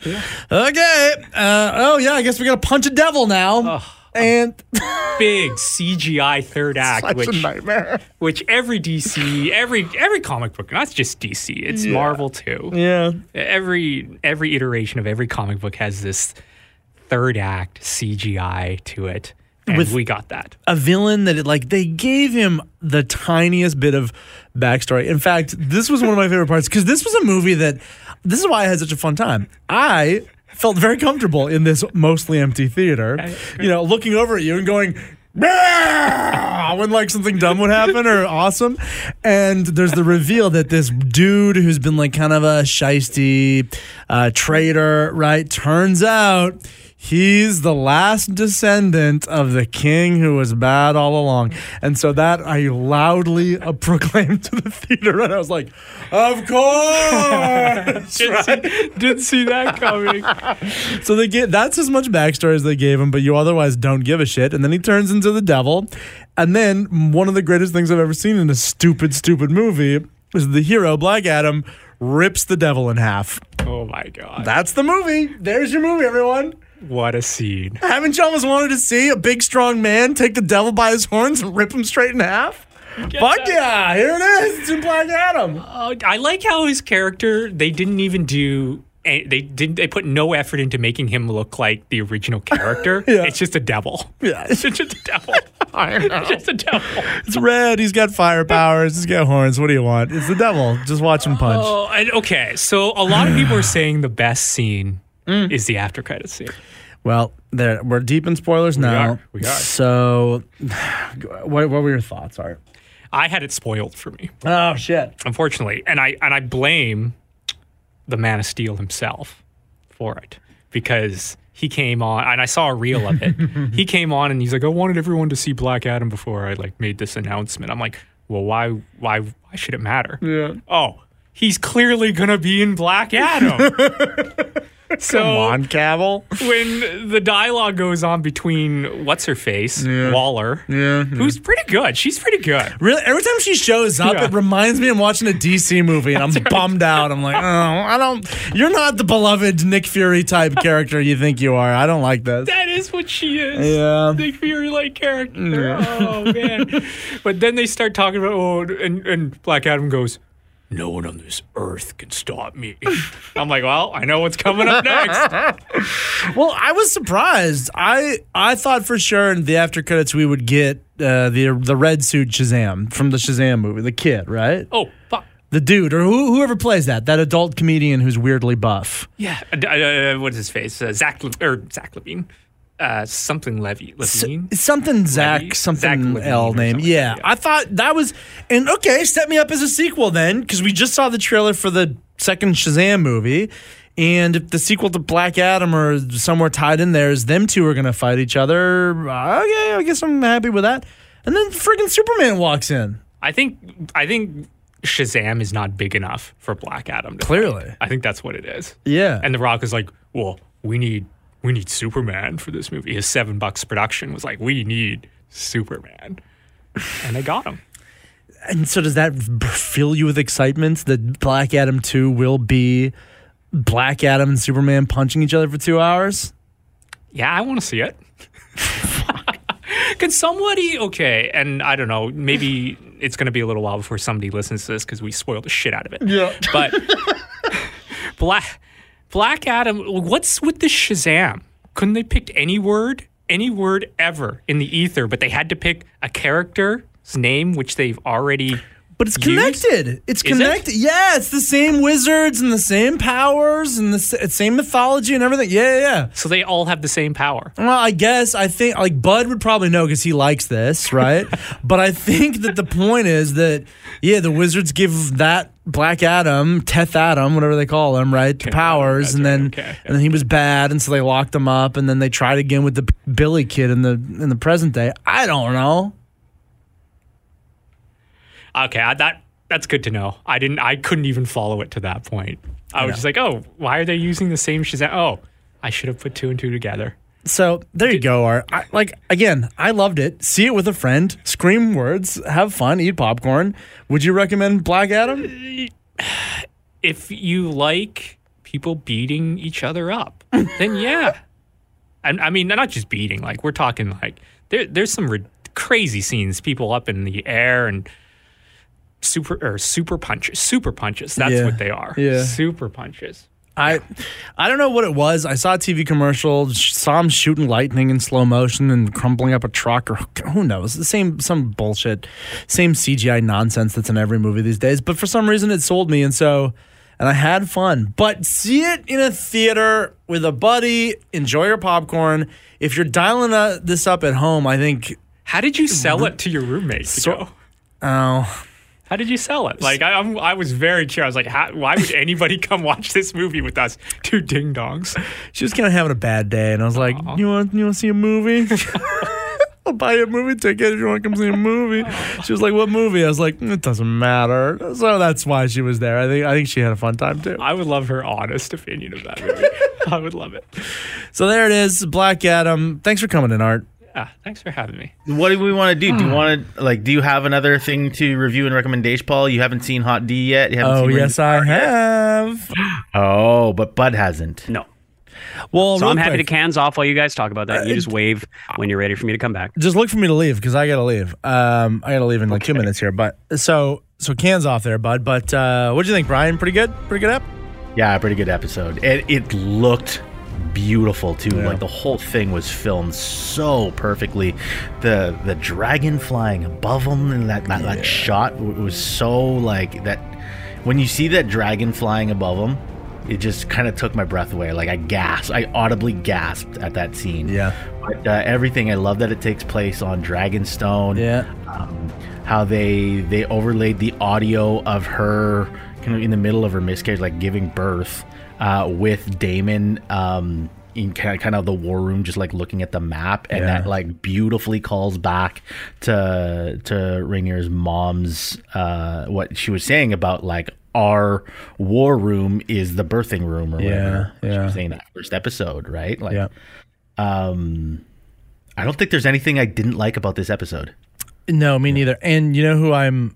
Okay. Uh, oh, yeah, I guess we got to punch a devil now. And Big CGI third act, which nightmare. which every DC, every every comic book, not just DC, it's Marvel too. Yeah. Every every iteration of every comic book has this third act CGI to it, and With- we got that. a villain that it, like they gave him the tiniest bit of backstory. In fact, this was one of my favorite parts because this was a movie that this is why I had such a fun time. I felt very comfortable in this mostly empty theater, you know, looking over at you and going. When like something dumb would happen or awesome, and there's the reveal that this dude who's been like kind of a shisty uh, traitor, right? Turns out He's the last descendant of the king who was bad all along. And so that I loudly uh, proclaimed to the theater. And I was like, Of course. Didn't, see, didn't see that coming. so they get that's as much backstory as they gave him, but you otherwise don't give a shit. And then he turns into the devil. And then one of the greatest things I've ever seen in a stupid, stupid movie is the hero, Black Adam, rips the devil in half. Oh my god! That's the movie. There's your movie, everyone. What a scene! Haven't you almost wanted to see a big, strong man take the devil by his horns and rip him straight in half? Fuck yeah, here it is. It's in Black Adam. Uh, I like how his character. They didn't even do. They didn't. They put no effort into making him look like the original character. Yeah. It's just a devil. Yeah, It's just a devil. It's just a devil. it's red. He's got fire powers. He's got horns. What do you want? It's the devil. Just watch him punch. Oh, and, okay. So a lot of people are saying the best scene Mm. is the after credits scene. Well, there we're deep in spoilers now. are. We are. So, what, what were your thoughts, Art? I had it spoiled for me, Oh shit. unfortunately, and I and I blame the Man of Steel himself for it because he came on and I saw a reel of it. he came on and he's like, "I wanted everyone to see Black Adam before I like made this announcement." I'm like, "Well, why why why should it matter?" Yeah. Oh, he's clearly gonna be in Black Adam. so Come on, Cavill. when the dialogue goes on between what's her face Waller, Yeah. who's pretty good. She's pretty good. Really, every time she shows up, Yeah. it reminds me I'm watching a DC movie and I'm bummed out. I'm like, oh, I don't. You're not the beloved Nick Fury type character you think you are. I don't like this. That is what she is. Yeah. Nick Fury like character. Oh man. but then they start talking about oh and, and Black Adam goes, No one on this earth can stop me. I'm like, well, I know what's coming up next. Well, I was surprised. I I thought for sure in the after credits we would get uh, the the red suit Shazam from the Shazam movie, the kid, right? oh, fuck. The dude or who, whoever plays that, that adult comedian who's weirdly buff. Yeah. Uh, uh, what's his face? Uh, Zach Le- or Zach Levine. Uh, something Levy. Levine. It's something Zach, Levy? something Zach L name. something, Yeah, yeah. I thought that was and okay. Set me up as a sequel then, because we just saw the trailer for the second Shazam movie, and if the sequel to Black Adam or somewhere tied in there is them two are gonna fight each other. Okay, I guess I'm happy with that. And then friggin' Superman walks in. I think I think Shazam is not big enough for Black Adam. To Clearly. fight. I think that's what it is. Yeah, And The Rock is like, well, we need we need Superman for this movie. His seven bucks production was like, we need Superman, and they got him. and so does that fill you with excitement that Black Adam two will be Black Adam and Superman punching each other for two hours? Yeah, I want to see it. Can somebody okay? And I don't know. Maybe it's going to be a little while before somebody listens to this because we spoiled the shit out of it. Yeah. But Black Black Adam. What's with the Shazam? Couldn't they pick any word, any word ever in the ether? But they had to pick a character's name, which they've already. But it's used? connected. It's Is it? connected. Yeah, it's the same wizards and the same powers and the same mythology and everything. Yeah, yeah, yeah. So they all have the same power. Well, I guess I think like Bud would probably know because he likes this, right? but I think that the point is that yeah, the wizards give that Black Adam, Teth Adam, whatever they call him, right, the powers, and then okay, and then he was bad, and so they locked him up, and then they tried again with the Billy kid in the in the present day. I don't know. Okay, I, that that's good to know. I didn't. I couldn't even follow it to that point. I was just like, oh, why are they using the same Shazam? Oh, I should have put two and two together. So there you go. Art. I, like again, I loved it. See it with a friend. Scream words. Have fun. Eat popcorn. Would you recommend Black Adam? If you like people beating each other up, then yeah. And I mean, not just beating. Like we're talking like there, there's some rid- crazy scenes. People up in the air and super or super punches. Super punches. That's Yeah. what they are. Yeah. Super punches. I I don't know what it was. I saw a TV commercial, saw him shooting lightning in slow motion and crumpling up a truck, or who knows? The same some bullshit, same CGI nonsense that's in every movie these days. But for some reason, it sold me, and so and I had fun. But see it in a theater with a buddy, enjoy your popcorn. If you're dialing uh, this up at home, I think How did you sell it to your roommates? So- oh. How did you sell it? Like I, I'm, I was very curious. I was like, how, why would anybody come watch this movie with us? Two ding dongs. she was kind of having a bad day, and I was like, "You want you want to see a movie? I'll buy you a movie ticket if you want to come see a movie." She was like, "What movie?" I was like, "It doesn't matter." So that's why she was there. I think I think she had a fun time too. I would love her honest opinion of that movie. I would love it. So there it is, Black Adam. Thanks for coming in, Art. Yeah, thanks for having me. What do we want to do? Do you want to like? Do you have another thing to review and recommendation, Paul? You haven't seen Hot D yet. You haven't Oh seen yes, I Power yet? have. Oh, but Bud hasn't. No. Well, So I'm happy to cans off while you guys talk about that. You just wave when you're ready for me to come back. just look for me to leave because I gotta leave. Um, I gotta leave in like two minutes here. But so so cans off there, bud. But uh, what do you think, Brian? Pretty good. Pretty good app. Yeah, pretty good episode. It it looked beautiful too. Yeah. Like the whole thing was filmed so perfectly. The the dragon flying above them and that that, that shot was so like that. When you see that dragon flying above them, it just kind of took my breath away. Like I gasped. I audibly gasped at that scene. Yeah. But uh, everything, I love that it takes place on Dragonstone. Yeah. Um, how they they overlaid the audio of her kind of in the middle of her miscarriage, like giving birth, uh, with Daemon. Um, in kind kind of the war room, just like looking at the map, and Yeah. that like beautifully calls back to to Rhaenyra's mom's uh, what she was saying about like our war room is the birthing room or whatever. Yeah, She yeah. was saying that first episode, right? Like, Yeah. um, I don't think there's anything I didn't like about this episode. No, me neither. And you know who I'm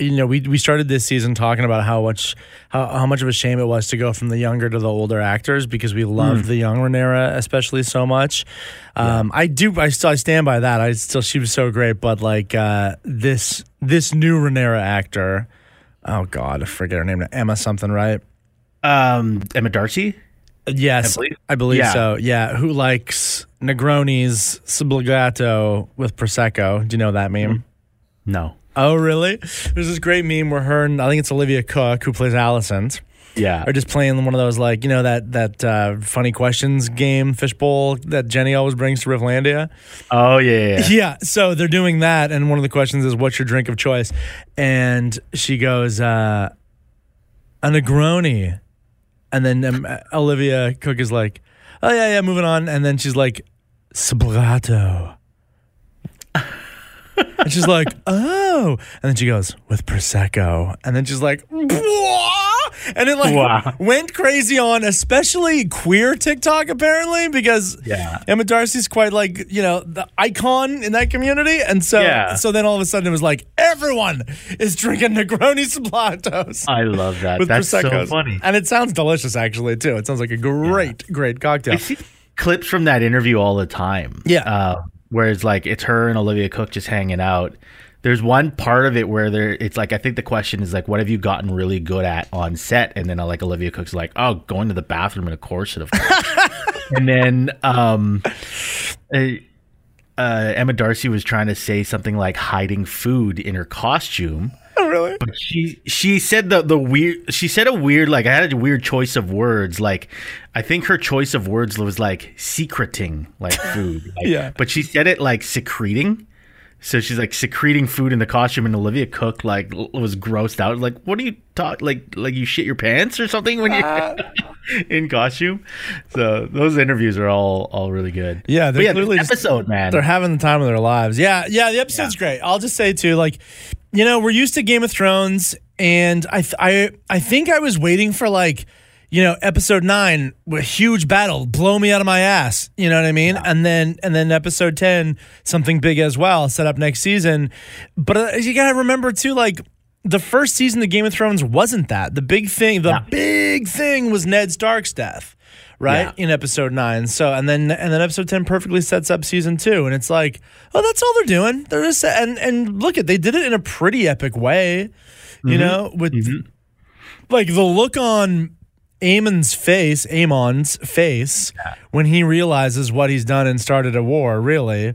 you know, we we started this season talking about how much how, how much of a shame it was to go from the younger to the older actors because we loved the young Rhaenyra especially so much. Um, I do I still I stand by that. I still she was so great, but like uh, this this new Rhaenyra actor, oh god, I forget her name. Emma something, right? Um, Emma Darcy. Yes, I believe, Yeah. so. Yeah, who likes Negronis Sbagliato with prosecco? Do you know that meme? No. Oh, really? There's this great meme where her and I think it's Olivia Cooke who plays Alicent Yeah. are just playing one of those like you know that that uh, funny questions game fishbowl that Jenny always brings to Rifflandia. Oh yeah. yeah, yeah. So they're doing that, and one of the questions is, "What's your drink of choice?" And she goes, uh, "A Negroni," and then um, Olivia Cooke is like, "Oh yeah, yeah." Moving on, and then she's like, "Sbagliato," and she's like, "Oh," and then she goes with prosecco, and then she's like, "Whoa!" And it like Wow. went crazy on especially queer TikTok apparently because Yeah. Emma Darcy's quite like you know the icon in that community, and so Yeah. so then all of a sudden it was like everyone is drinking Negroni Sbagliatos I love that. with That's so funny. and it sounds delicious actually too. It sounds like a great great cocktail. I see clips from that interview all the time. Yeah. Uh, where it's like it's her and Olivia Cooke just hanging out. There's one part of it where there it's like I think the question is like what have you gotten really good at on set and then uh, like Olivia Cooke's like oh going to the bathroom in a corset of course. and then um uh, uh, Emma Darcy was trying to say something like hiding food in her costume. Really? But she she said the the weird she said a weird like I had a weird choice of words like I think her choice of words was like secreting like food like, Yeah. but she said it like secreting so she's like secreting food in the costume and Olivia Cooke like was grossed out like what do you talk like like you shit your pants or something when you're uh. in costume so those interviews are all all really good Yeah, they're yeah clearly this just- episode man They're having the time of their lives. Yeah, yeah. The episode's great. I'll just say too, like, you know, we're used to Game of Thrones, and I, th- I, I think I was waiting for like, you know, episode nine, a huge battle, blow me out of my ass. You know what I mean? And then, and then episode ten, something big as well, set up next season. But uh, you gotta remember too, like. The first season of Game of Thrones wasn't that. The big thing, the Yeah. big thing was Ned Stark's death, right? Yeah. In episode nine. So and then and then episode ten perfectly sets up season two. And it's like, oh, that's all they're doing. They're just and and look at they did it in a pretty epic way, you know, with like the look on Aemond's face, Aemond's face, when he realizes what he's done and started a war, really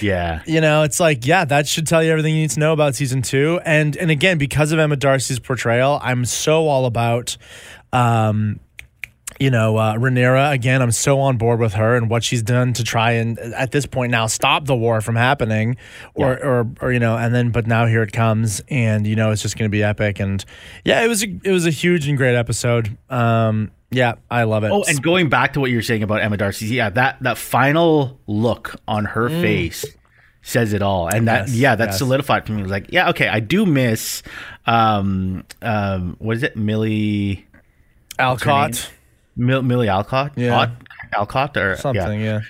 yeah you know it's like yeah that should tell you everything you need to know about season two and and again because of emma darcy's portrayal i'm so all about um you know uh Rhaenyra, again i'm so on board with her and what she's done to try and at this point now stop the war from happening or or, or you know and then but now here it comes and you know it's just going to be epic and yeah it was a, it was a huge and great episode. Um yeah i love it. Oh, and going back to what you were saying about Emma Darcy, yeah, that that final look on her face says it all, and that Mm. Yes, yeah, that yes. solidified for me. It was like, yeah, okay, I do miss, um, um, what is it, Milly, alcott Mil- Milly Alcott, Yeah. Ott- Alcott, or something Yeah. yeah.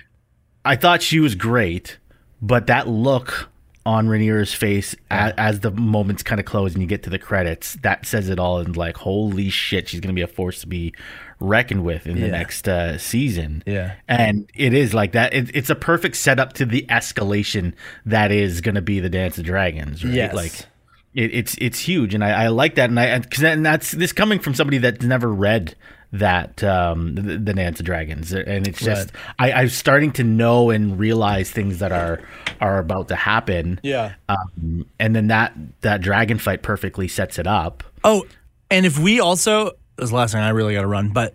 I thought she was great, but that look on Rhaenyra's face as, as the moments kind of close and you get to the credits, that says it all. And like, holy shit, she's gonna be a force to be reckoned with in the next uh, season. Yeah. and it is like that. It, it's a perfect setup to the escalation that is gonna be the Dance of Dragons. Right? Yes. like. It, it's it's huge, and I, I like that, and I because and that's this coming from somebody that's never read that um the, the Dance of Dragons, and it's just I, I'm starting to know and realize things that are are about to happen. yeah um, and then that that dragon fight perfectly sets it up. Oh, and if we also this last thing I really got to run, but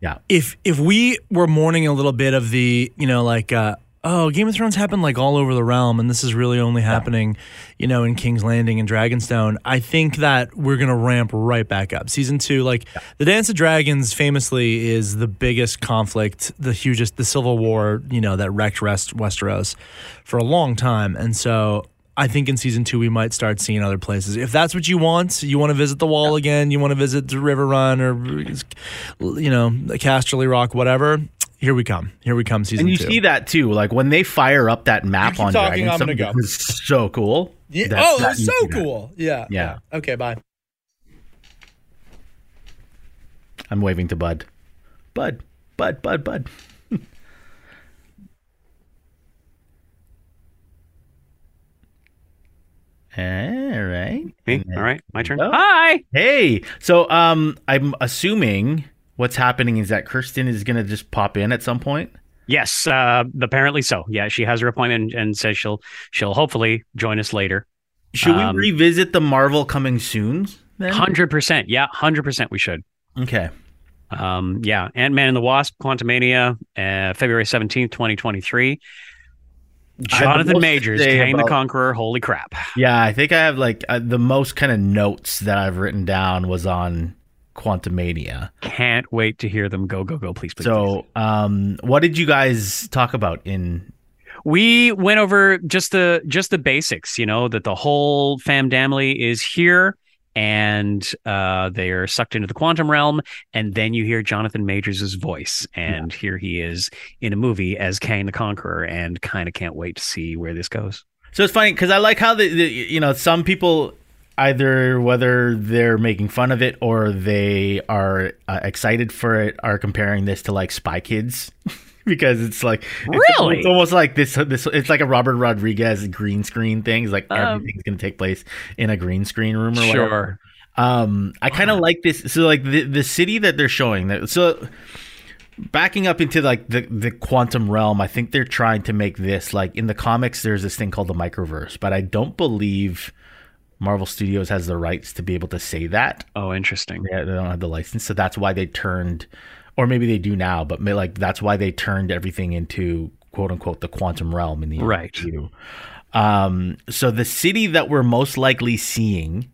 Yeah, if if we were mourning a little bit of the you know like uh oh, Game of Thrones happened like all over the realm, and this is really only happening, you know, in King's Landing and Dragonstone. I think that we're gonna ramp right back up. Season two, like the Dance of Dragons, famously is the biggest conflict, the hugest, the civil war, you know, that wrecked Rest Westeros for a long time, and so. I think in season two we might start seeing other places. If that's what you want, you want to visit the Wall again, you want to visit the Riverrun or you know the Casterly Rock, whatever. Here we come. Here we come. Season And you two. see that too, like when they fire up that map keep on talking, Dragon, I'm gonna something go. was so cool. Yeah. That- oh, that that's so see that. cool. Yeah. Yeah. Okay. Bye. I'm waving to Bud. Bud, Bud, Bud, Bud. All right. Me? All right, my turn. Oh. Hi. Hey, so um, I'm assuming what's happening is that Kirsten is gonna just pop in at some point. Yes, uh, apparently so. Yeah, she has her appointment and says she'll she'll hopefully join us later. Should Um, we revisit the Marvel coming soon? Hundred percent. Yeah, hundred percent. We should. okay. Um, yeah, Ant Man and the Wasp, Quantumania, uh, February seventeenth, twenty twenty three. Jonathan Majors, say Kang the Conqueror. Holy crap! Yeah, I think I have like uh, the most kind of notes that I've written down was on Quantumania. Can't wait to hear them go go go. Please, please. please. So, um, what did you guys talk about in? we went over just the just the basics you know that the whole fam family is here and uh, they are sucked into the quantum realm and then you hear jonathan majors' voice and here he is in a movie as kang the conqueror and kind of can't wait to see where this goes So it's funny because I like how the, the you know some people either whether they're making fun of it or they are uh, excited for it are comparing this to like Spy Kids. Because it's like it's, Really? it's almost like this. This it's like a Robert Rodriguez green screen thing. It's like Um, everything's gonna take place in a green screen room or whatever. sure Um, I kind of like this. So like the the city that they're showing that so backing up into like the the quantum realm, I think they're trying to make this like in the comics. There's this thing called the microverse, but I don't believe Marvel Studios has the rights to be able to say that. oh interesting Yeah, they don't have the license, so that's why they turned, or maybe they do now, but may- like that's why they turned everything into quote unquote the quantum realm in the Right. MCU. Um, so the city that we're most likely seeing,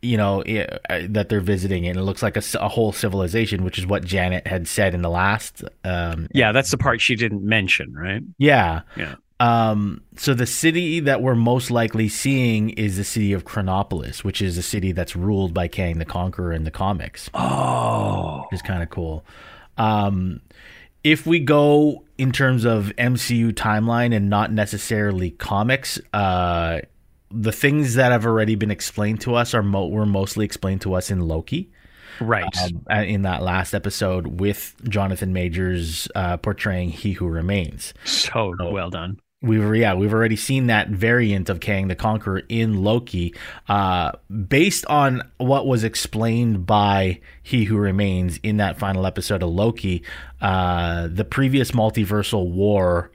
you know, i- uh, that they're visiting, and it looks like a whole civilization, which is what Janet had said in the last. Um, yeah that's the part she didn't mention right yeah. yeah Um, so the city that we're most likely seeing is the city of Chronopolis, which is a city that's ruled by Kang the Conqueror in the comics. oh which is kind of cool. Um, if we go in terms of MCU timeline and not necessarily comics, uh, the things that have already been explained to us are mo- were mostly explained to us in Loki. right Um, in that last episode with Jonathan Majors uh, portraying He Who Remains. so well done We've yeah, we've already seen that variant of Kang the Conqueror in Loki, uh, based on what was explained by He Who Remains in that final episode of Loki. Uh, the previous multiversal war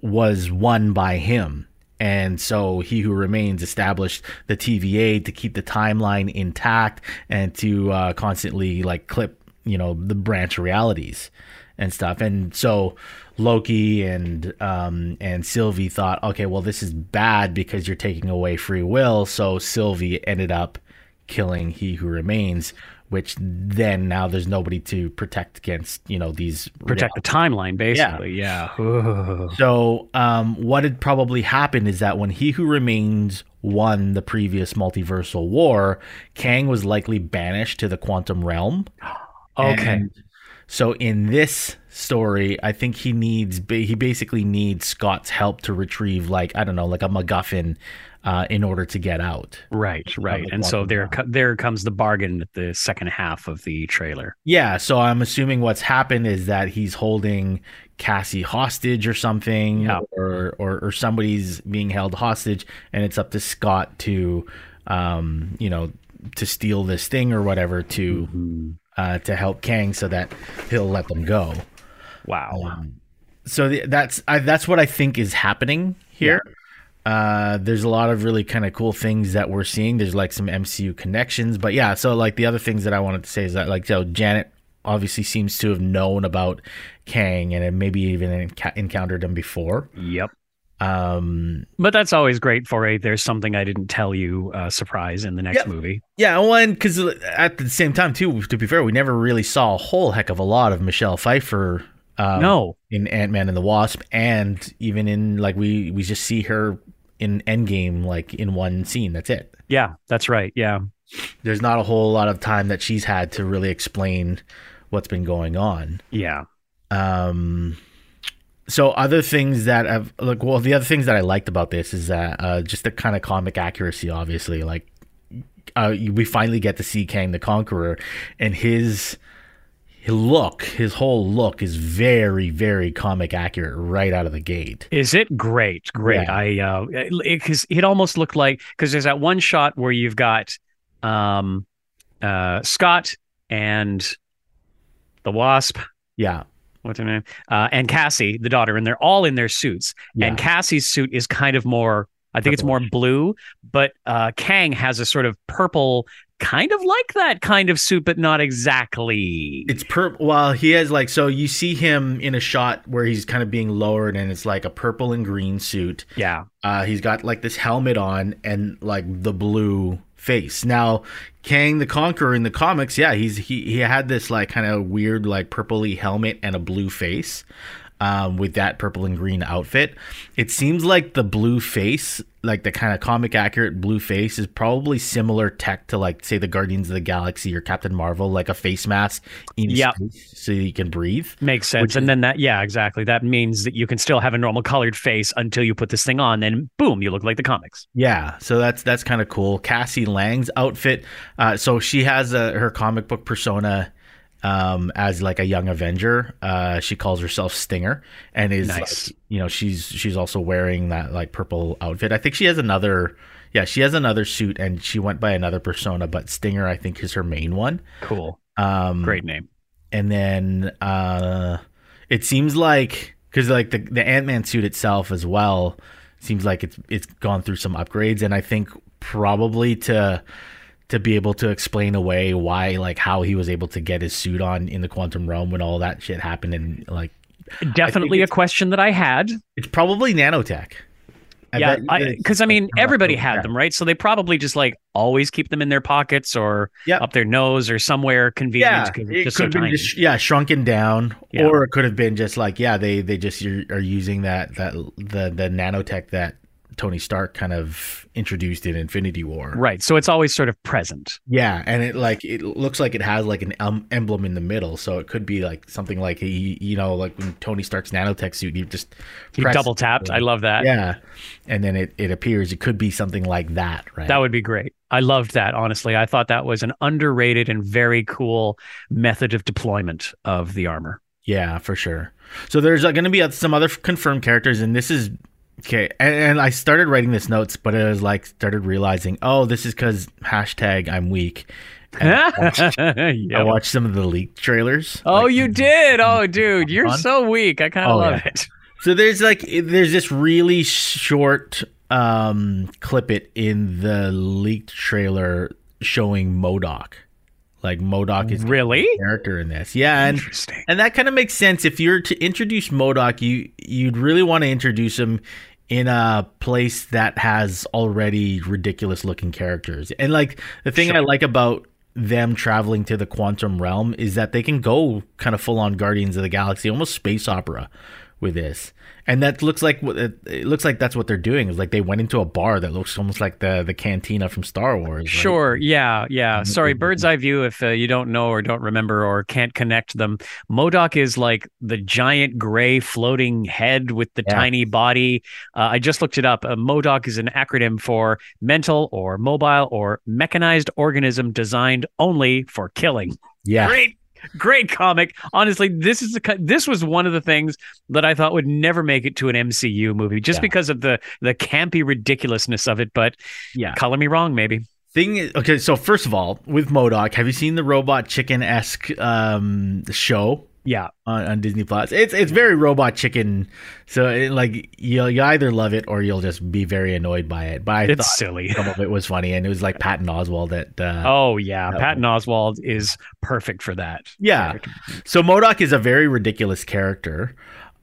was won by him. And so He Who Remains established the TVA to keep the timeline intact and to uh, constantly like clip, you know, the branch realities and stuff. And so Loki and um, and Sylvie thought, okay, well, this is bad because you're taking away free will. So Sylvie ended up killing He Who Remains, which then now there's nobody to protect against, you know, these protect the timeline basically. Yeah, so, um, what had probably happened is that when He Who Remains won the previous multiversal war, Kang was likely banished to the quantum realm. okay. And so, in this story, I think he needs he basically needs Scott's help to retrieve, like I don't know, like a MacGuffin, uh, in order to get out. Right, right. And so there, co- there comes the bargain at the second half of the trailer. Yeah, so I'm assuming what's happened is that he's holding Cassie hostage or something, Yeah. or, or or somebody's being held hostage, and it's up to Scott to, um, you know, to steal this thing or whatever to Mm-hmm. Uh, to help Kang so that he'll let them go. Wow. So th- that's I, that's what I think is happening here. Uh, there's a lot of really kind of cool things that we're seeing. There's like some MCU connections, but yeah. So like the other things that I wanted to say is that like so Janet obviously seems to have known about Kang and maybe even enca- encountered him before. Yep. Um, But that's always great for a "there's something I didn't tell you" uh, surprise in the next Yep. movie. yeah, well, and because at the same time too, to be fair, we never really saw a whole heck of a lot of Michelle Pfeiffer. Um, no, in Ant Man and the Wasp, and even in like we we just see her in Endgame like in one scene. That's it. yeah, that's right. Yeah, There's not a whole lot of time that she's had to really explain what's been going on. yeah. Um, so other things that I've like, well, the other things that I liked about this is that uh, just the kind of comic accuracy. Obviously, like uh, we finally get to see Kang the Conqueror, and his his look, his whole look is very, very comic accurate right out of the gate. Is it great? Great. Yeah. I uh, because it, almost looked like because there's that one shot where you've got um, uh, Scott and the Wasp. Yeah, What's her name? Uh, and Cassie, the daughter, and they're all in their suits. Yeah. And Cassie's suit is kind of more, I think it's more blue, but uh, Kang has a sort of purple, kind of like that kind of suit, but not exactly. It's purple. well, he has like so you see him in a shot where he's kind of being lowered and it's like a purple and green suit. yeah. Uh he's got like this helmet on and like the blue face. Now, Kang the Conqueror in the comics, yeah, he's he he had this like kind of weird like purpley helmet and a blue face. Um, with that purple and green outfit, it seems like the blue face, like the kind of comic accurate blue face, is probably similar tech to like say the Guardians of the Galaxy or Captain Marvel, like a face mask in Yep. space so you can breathe. Makes sense. And then that, yeah, exactly. That means that you can still have a normal colored face until you put this thing on. Then, boom, you look like the comics. Yeah, so that's that's kind of cool. Cassie Lang's outfit, uh, so she has a, her comic book persona um, as like a young Avenger. Uh, she calls herself Stinger, and is Nice. like, you know she's she's also wearing that like purple outfit. I think she has another. Yeah, she has another suit, and she went by another persona, but Stinger I think is her main one. Cool. Um, Great name. and then uh it seems like because like the, the ant-man suit itself as well seems like it's it's gone through some upgrades and i think probably to to be able to explain away why like how he was able to get his suit on in the quantum realm when all that shit happened and like Definitely a question that I had. it's probably nanotech I yeah, because I, mean, everybody Yeah. had them, right? So they probably just like always keep them in their pockets or Yep. up their nose or somewhere convenient. yeah, 'cause it's it just could so have been tiny. just yeah shrunken down, Yeah. or it could have been just like yeah they they just are are using that that the the nanotech that Tony Stark kind of introduced in Infinity War. Right. So it's always sort of present. Yeah, and it like it looks like it has like an em- emblem in the middle, so it could be like something like he, you know, like when Tony Stark's nanotech suit, you just He double tapped. I love that. Yeah, and then it it appears. It could be something like that, right? That would be great. I loved that, honestly. I thought that was an underrated and very cool method of deployment of the armor. Yeah, for sure. So there's uh, going to be uh, some other confirmed characters, and this is okay. And, and I started writing this notes, but it was like started realizing, oh, this is because hashtag I'm weak. And I, watched, I watched some of the leaked trailers. Oh, like- you did. Oh, dude, you're so weak. I kind of Oh, love yeah. it. So there's like there's this really short um clip it in the leaked trailer showing MODOK. Like MODOK is Really? character in this. Yeah, and Interesting. and that kind of makes sense. If you're to introduce MODOK, you you'd really want to introduce him in a place that has already ridiculous looking characters. And like the thing I like about them traveling to the quantum realm is that they can go kind of full on Guardians of the Galaxy, almost space opera with this. And that looks like what it looks like that's what they're doing. Is like they went into a bar that looks almost like the the cantina from Star Wars. right? Sure. Yeah. Yeah. Mm-hmm. Sorry. Bird's eye view. If uh, you don't know or don't remember or can't connect them, MODOK is like the giant gray floating head with the Yeah. tiny body. Uh, I just looked it up. Uh, MODOK is an acronym for mental or mobile or mechanized organism designed only for killing. Yeah. Great. Great comic. Honestly, this is the this was one of the things that I thought would never make it to an MCU movie just Yeah. because of the the campy ridiculousness of it. But Yeah. color me wrong, maybe. Thing is, okay, so first of all, with MODOK, have you seen the robot chicken esque um, show Yeah. on, on Disney Plus. It's it's very Robot Chicken, so it, like you'll you either love it or you'll just be very annoyed by it. But I It's thought silly. some of it was funny, and it was like Patton Oswalt that. Uh, Oh yeah, That Patton Oswalt is perfect for that. Yeah. So MODOK is a very ridiculous character.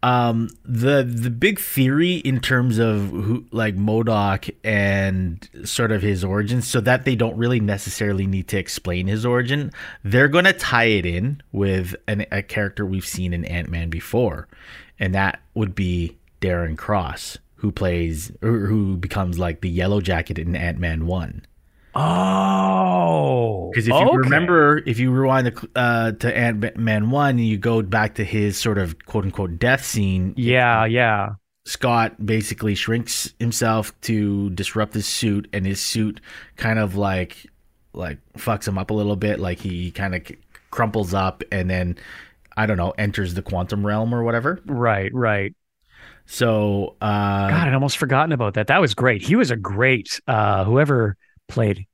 Um, the the big theory in terms of who like MODOK and sort of his origins, so that they don't really necessarily need to explain his origin, they're gonna tie it in with an, a character we've seen in Ant Man before, and that would be Darren Cross, who plays or who becomes like the Yellow Jacket in Ant Man One. Oh, Because if you remember, if you rewind the, uh, to Ant Man one, and you go back to his sort of quote unquote death scene. Yeah, yeah. Scott basically shrinks himself to disrupt his suit, and his suit kind of like like fucks him up a little bit. Like he kind of crumples up, and then I don't know, enters the quantum realm or whatever. Right, right. So uh, God, I'd almost forgotten about that. That was great. He was a great uh whoever played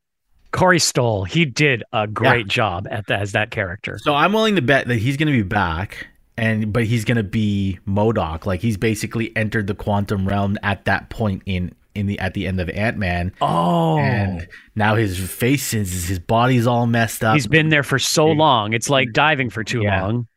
Corey Stoll. He did a great job at that as that character. So I'm willing to bet that he's going to be back, and but he's going to be MODOK. Like he's basically entered the quantum realm at that point in in the at the end of Ant Man. Oh, and now his face is his body's all messed up. he's been there for so long. It's like diving for too Yeah. long.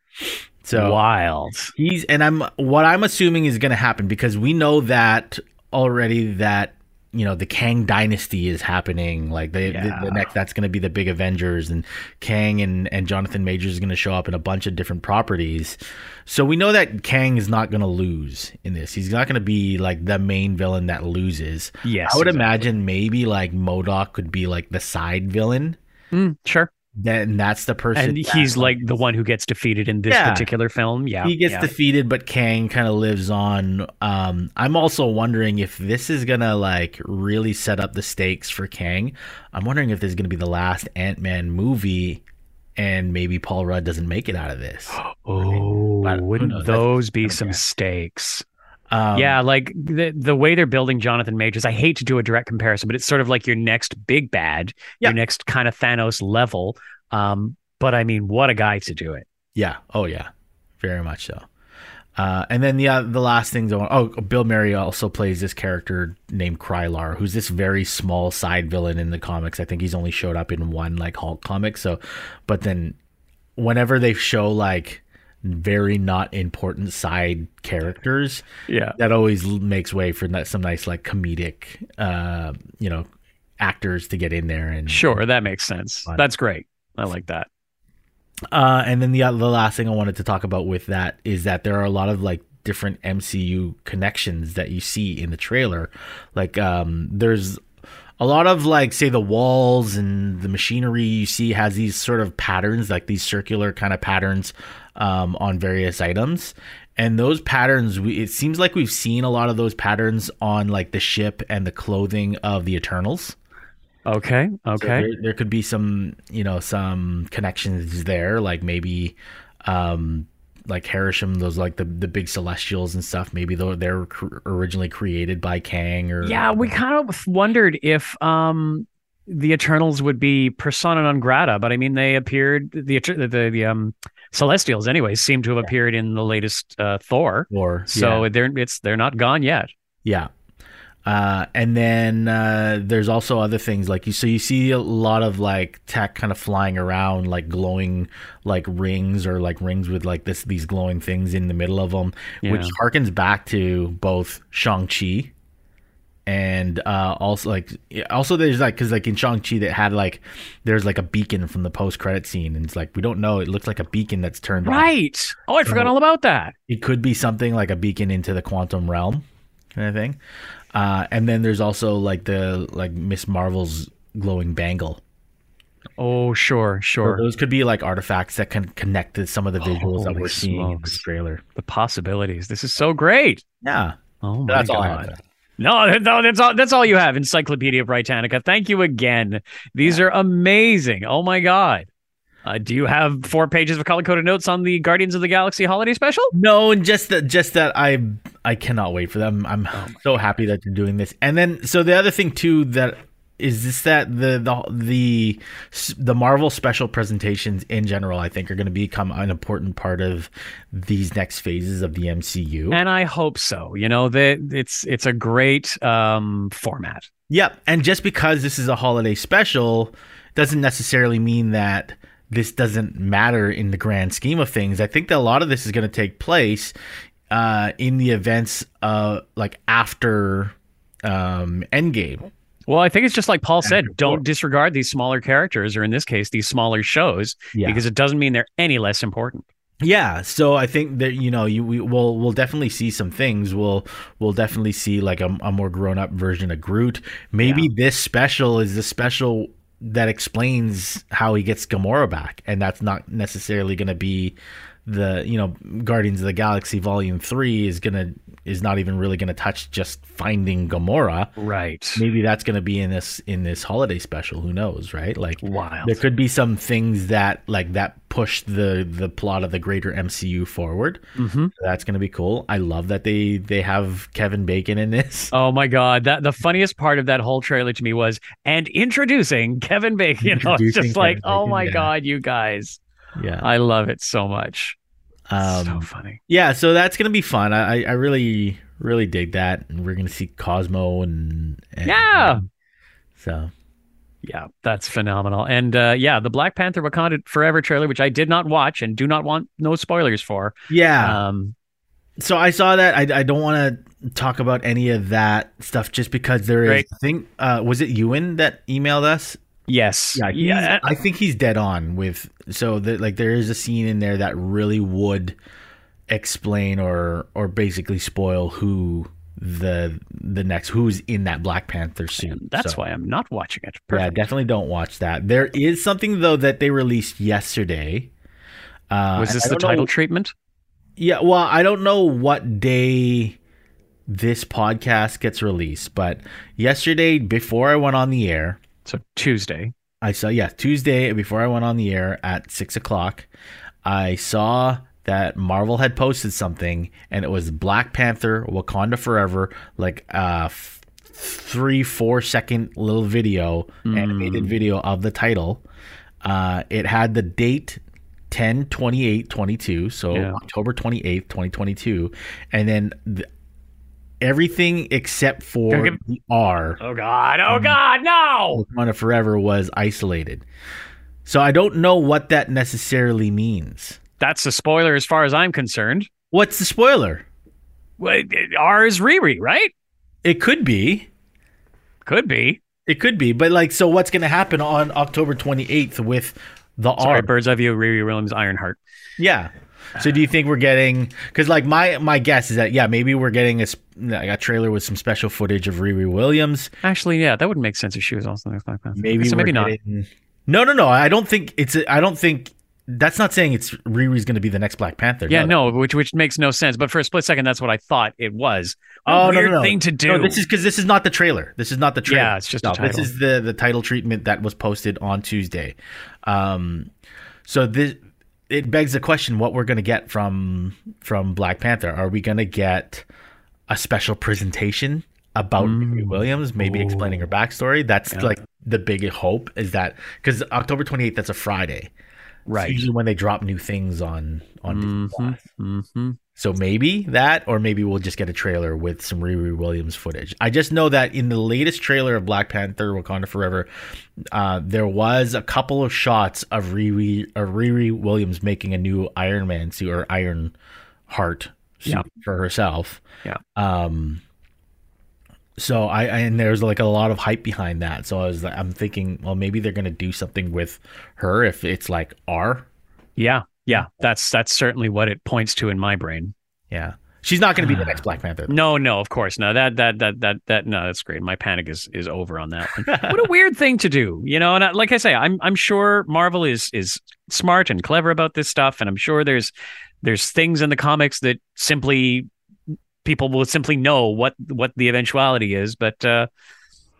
so Wild. he's and I'm what I'm assuming is going to happen because we know that already that you know the Kang dynasty is happening. Like the, the, the next that's going to be the big Avengers and Kang and and Jonathan Majors is going to show up in a bunch of different properties. So we know that Kang is not going to lose in this. He's not going to be like the main villain that loses. Yes, I would exactly. imagine maybe like MODOK could be like the side villain. Mm, sure. Then that's the person And he's like the one who gets defeated in this Yeah. particular film. Yeah. he gets yeah. defeated, but Kang kind of lives on. Um, I'm also wondering if this is gonna like really set up the stakes for Kang. I'm wondering if this is gonna be the last Ant Man movie, and maybe Paul Rudd doesn't make it out of this. Oh, But wouldn't those be some stakes? Um, yeah, like the the way they're building Jonathan Majors. I hate to do a direct comparison, but it's sort of like your next big bad, Yeah. your next kind of Thanos level. Um, but I mean, what a guy to do it. yeah, oh yeah, very much so. Uh, and then the uh, the last things I want. Oh, Bill Murray also plays this character named Krylar, who's this very small side villain in the comics. I think he's only showed up in one like Hulk comic. So, but then whenever they show like very not important side characters, Yeah. that always makes way for some nice like comedic, uh, you know, actors to get in there and Sure, that makes sense. Fun. That's great. I like that. Uh, and then the the last thing I wanted to talk about with that is that there are a lot of like different MCU connections that you see in the trailer. Like um, there's a lot of like say the walls and the machinery you see has these sort of patterns, like these circular kind of patterns um, on various items. And those patterns, we, it seems like we've seen a lot of those patterns on like the ship and the clothing of the Eternals. Okay. So Okay. there, there could be some, you know, some connections there, like maybe, um, like Arishem, those like the the big Celestials and stuff. Maybe though they're cr- originally created by Kang or yeah, we kind of wondered if um the Eternals would be persona non grata, but I mean they appeared the the the, the um Celestials anyways seem to have appeared in the latest uh, Thor. or So yeah. they're it's they're not gone yet. Yeah. Uh, and then uh, there's also other things like you. So you see a lot of like tech kind of flying around, like glowing like rings or like rings with like this these glowing things in the middle of them, which harkens back to both Shang Chi and uh, also like also there's like because like in Shang Chi that had like there's like a beacon from the post credit scene, and it's like we don't know. It looks like a beacon that's turned on. Right. Oh, I forgot all about that. It could be something like a beacon into the quantum realm, kind of thing. Uh, and then there's also like the like Miss Marvel's glowing bangle. Oh, sure, So sure. those could be like artifacts that can connect to some of the visuals that Holy we're seeing in smokes. this trailer. The possibilities. This is so great. Yeah, Oh my that's god. All I have. No, no, that's all. That's all you have. Encyclopedia Britannica. Thank you again. These are amazing. Oh my god. Uh, do you have four pages of color coded notes on the Guardians of the Galaxy holiday special? No, and just that, just that I, I cannot wait for them. I'm Oh so happy that you're doing this. And then, so the other thing too that is this that the the the the Marvel special presentations in general, I think, are going to become an important part of these next phases of the MCU. And I hope so. You know, that it's it's a great um, format. Yep, and just because this is a holiday special doesn't necessarily mean that this doesn't matter in the grand scheme of things. I think that a lot of this is going to take place uh, in the events uh, like after um, Endgame. Well, I think it's just like Paul said, don't disregard these smaller characters, or in this case, these smaller shows, Yeah. because it doesn't mean they're any less important. Yeah, so I think that you know you we will we'll definitely see some things. We'll we'll definitely see like a, a more grown up version of Groot. Maybe this special is the special that explains how he gets Gamora back, and that's not necessarily going to be the you know Guardians of the Galaxy Volume Three is gonna is not even really gonna touch just finding Gamora. Right. Maybe that's gonna be in this in this holiday special. Who knows, right? Like Wild. there could be some things that like that push the the plot of the greater MCU forward. Mm-hmm. That's gonna be cool. I love that they they have Kevin Bacon in this. Oh my god, that the funniest part of that whole trailer to me was and introducing Kevin Bacon. You know, it's Introducing just like, Kevin oh my yeah. god, you guys. Yeah, I love it so much. um, so funny. yeah. So that's gonna be fun. I I really really dig that, and we're gonna see Cosmo and, and Yeah. So Yeah, that's phenomenal. And uh, yeah, the Black Panther Wakanda Forever trailer, which I did not watch and do not want no spoilers for. yeah. Um, so I saw that. I, I don't want to talk about any of that stuff just because there is. Great. I think uh, was it Ewan that emailed us? Yes. Yeah, yeah. I think he's dead on with. So that like there is a scene in there that really would explain or or basically spoil who the the next who's in that Black Panther suit. That's So, why I'm not watching it. Yeah, definitely don't watch that. There is something though that they released yesterday. Uh, Was this the don't know- title treatment? Yeah, well, I don't know what day this podcast gets released, but yesterday before I went on the air, So Tuesday. I saw yeah Tuesday before I went on the air at six o'clock. I saw that Marvel had posted something, and it was Black Panther: Wakanda Forever, like a f- three four second little video, animated video of the title. Uh, it had the date 10 28 22 so Yeah. october 28th 2022 and then the, everything except for give- the r Oh God! Oh um, God! No! Wakanda Forever was isolated. So I don't know what that necessarily means. That's a spoiler as far as I'm concerned. What's the spoiler? Well, R is Riri, right? It could be. Could be. It could be. But like so what's going to happen on October 28th with the Sorry, R? Bird's Eye View, Riri Williams, Ironheart. Yeah. So do you think we're getting cuz like my my guess is that yeah, maybe we're getting a, like a trailer with some special footage of Riri Williams. Actually, yeah, that would make sense if she was also in Black Panther. Maybe so maybe not. getting- No, no, no. I don't think it's a, I don't think that's not saying it's Riri's going to be the next Black Panther. Yeah, no, which which makes no sense. But for a split second, that's what I thought it was. A Oh no, weird no, no. thing to do. No, this is because this is not the trailer. This is not the trailer. Yeah, it's just no. This is the the title treatment that was posted on Tuesday. Um, so this it begs the question: what we're going to get from from Black Panther? Are we going to get a special presentation about Mm. Williams, maybe explaining her backstory? That's like the big hope is that because October twenty eighth, that's a Friday. It's right. usually when they drop new things on on Disney Plus. Mm-hmm. So maybe that, or maybe we'll just get a trailer with some Riri Williams footage. I just know that in the latest trailer of Black Panther: Wakanda Forever, uh, there was a couple of shots of Riri, of Riri Williams making a new Iron Man suit or Iron Heart suit Yeah. for herself. Yeah. Um. So I, I and there's like a lot of hype behind that. So I was like, I'm thinking, well, maybe they're gonna do something with her if it's like R. Yeah, yeah. That's that's certainly what it points to in my brain. Yeah. She's not gonna be the next Black Panther. though. No, no, of course, no. That that that that that no, that's great. My panic is is over on that. what a weird thing to do, you know. And I, like I say, I'm I'm sure Marvel is is smart and clever about this stuff, and I'm sure there's there's things in the comics that simply people will simply know what what the eventuality is, but uh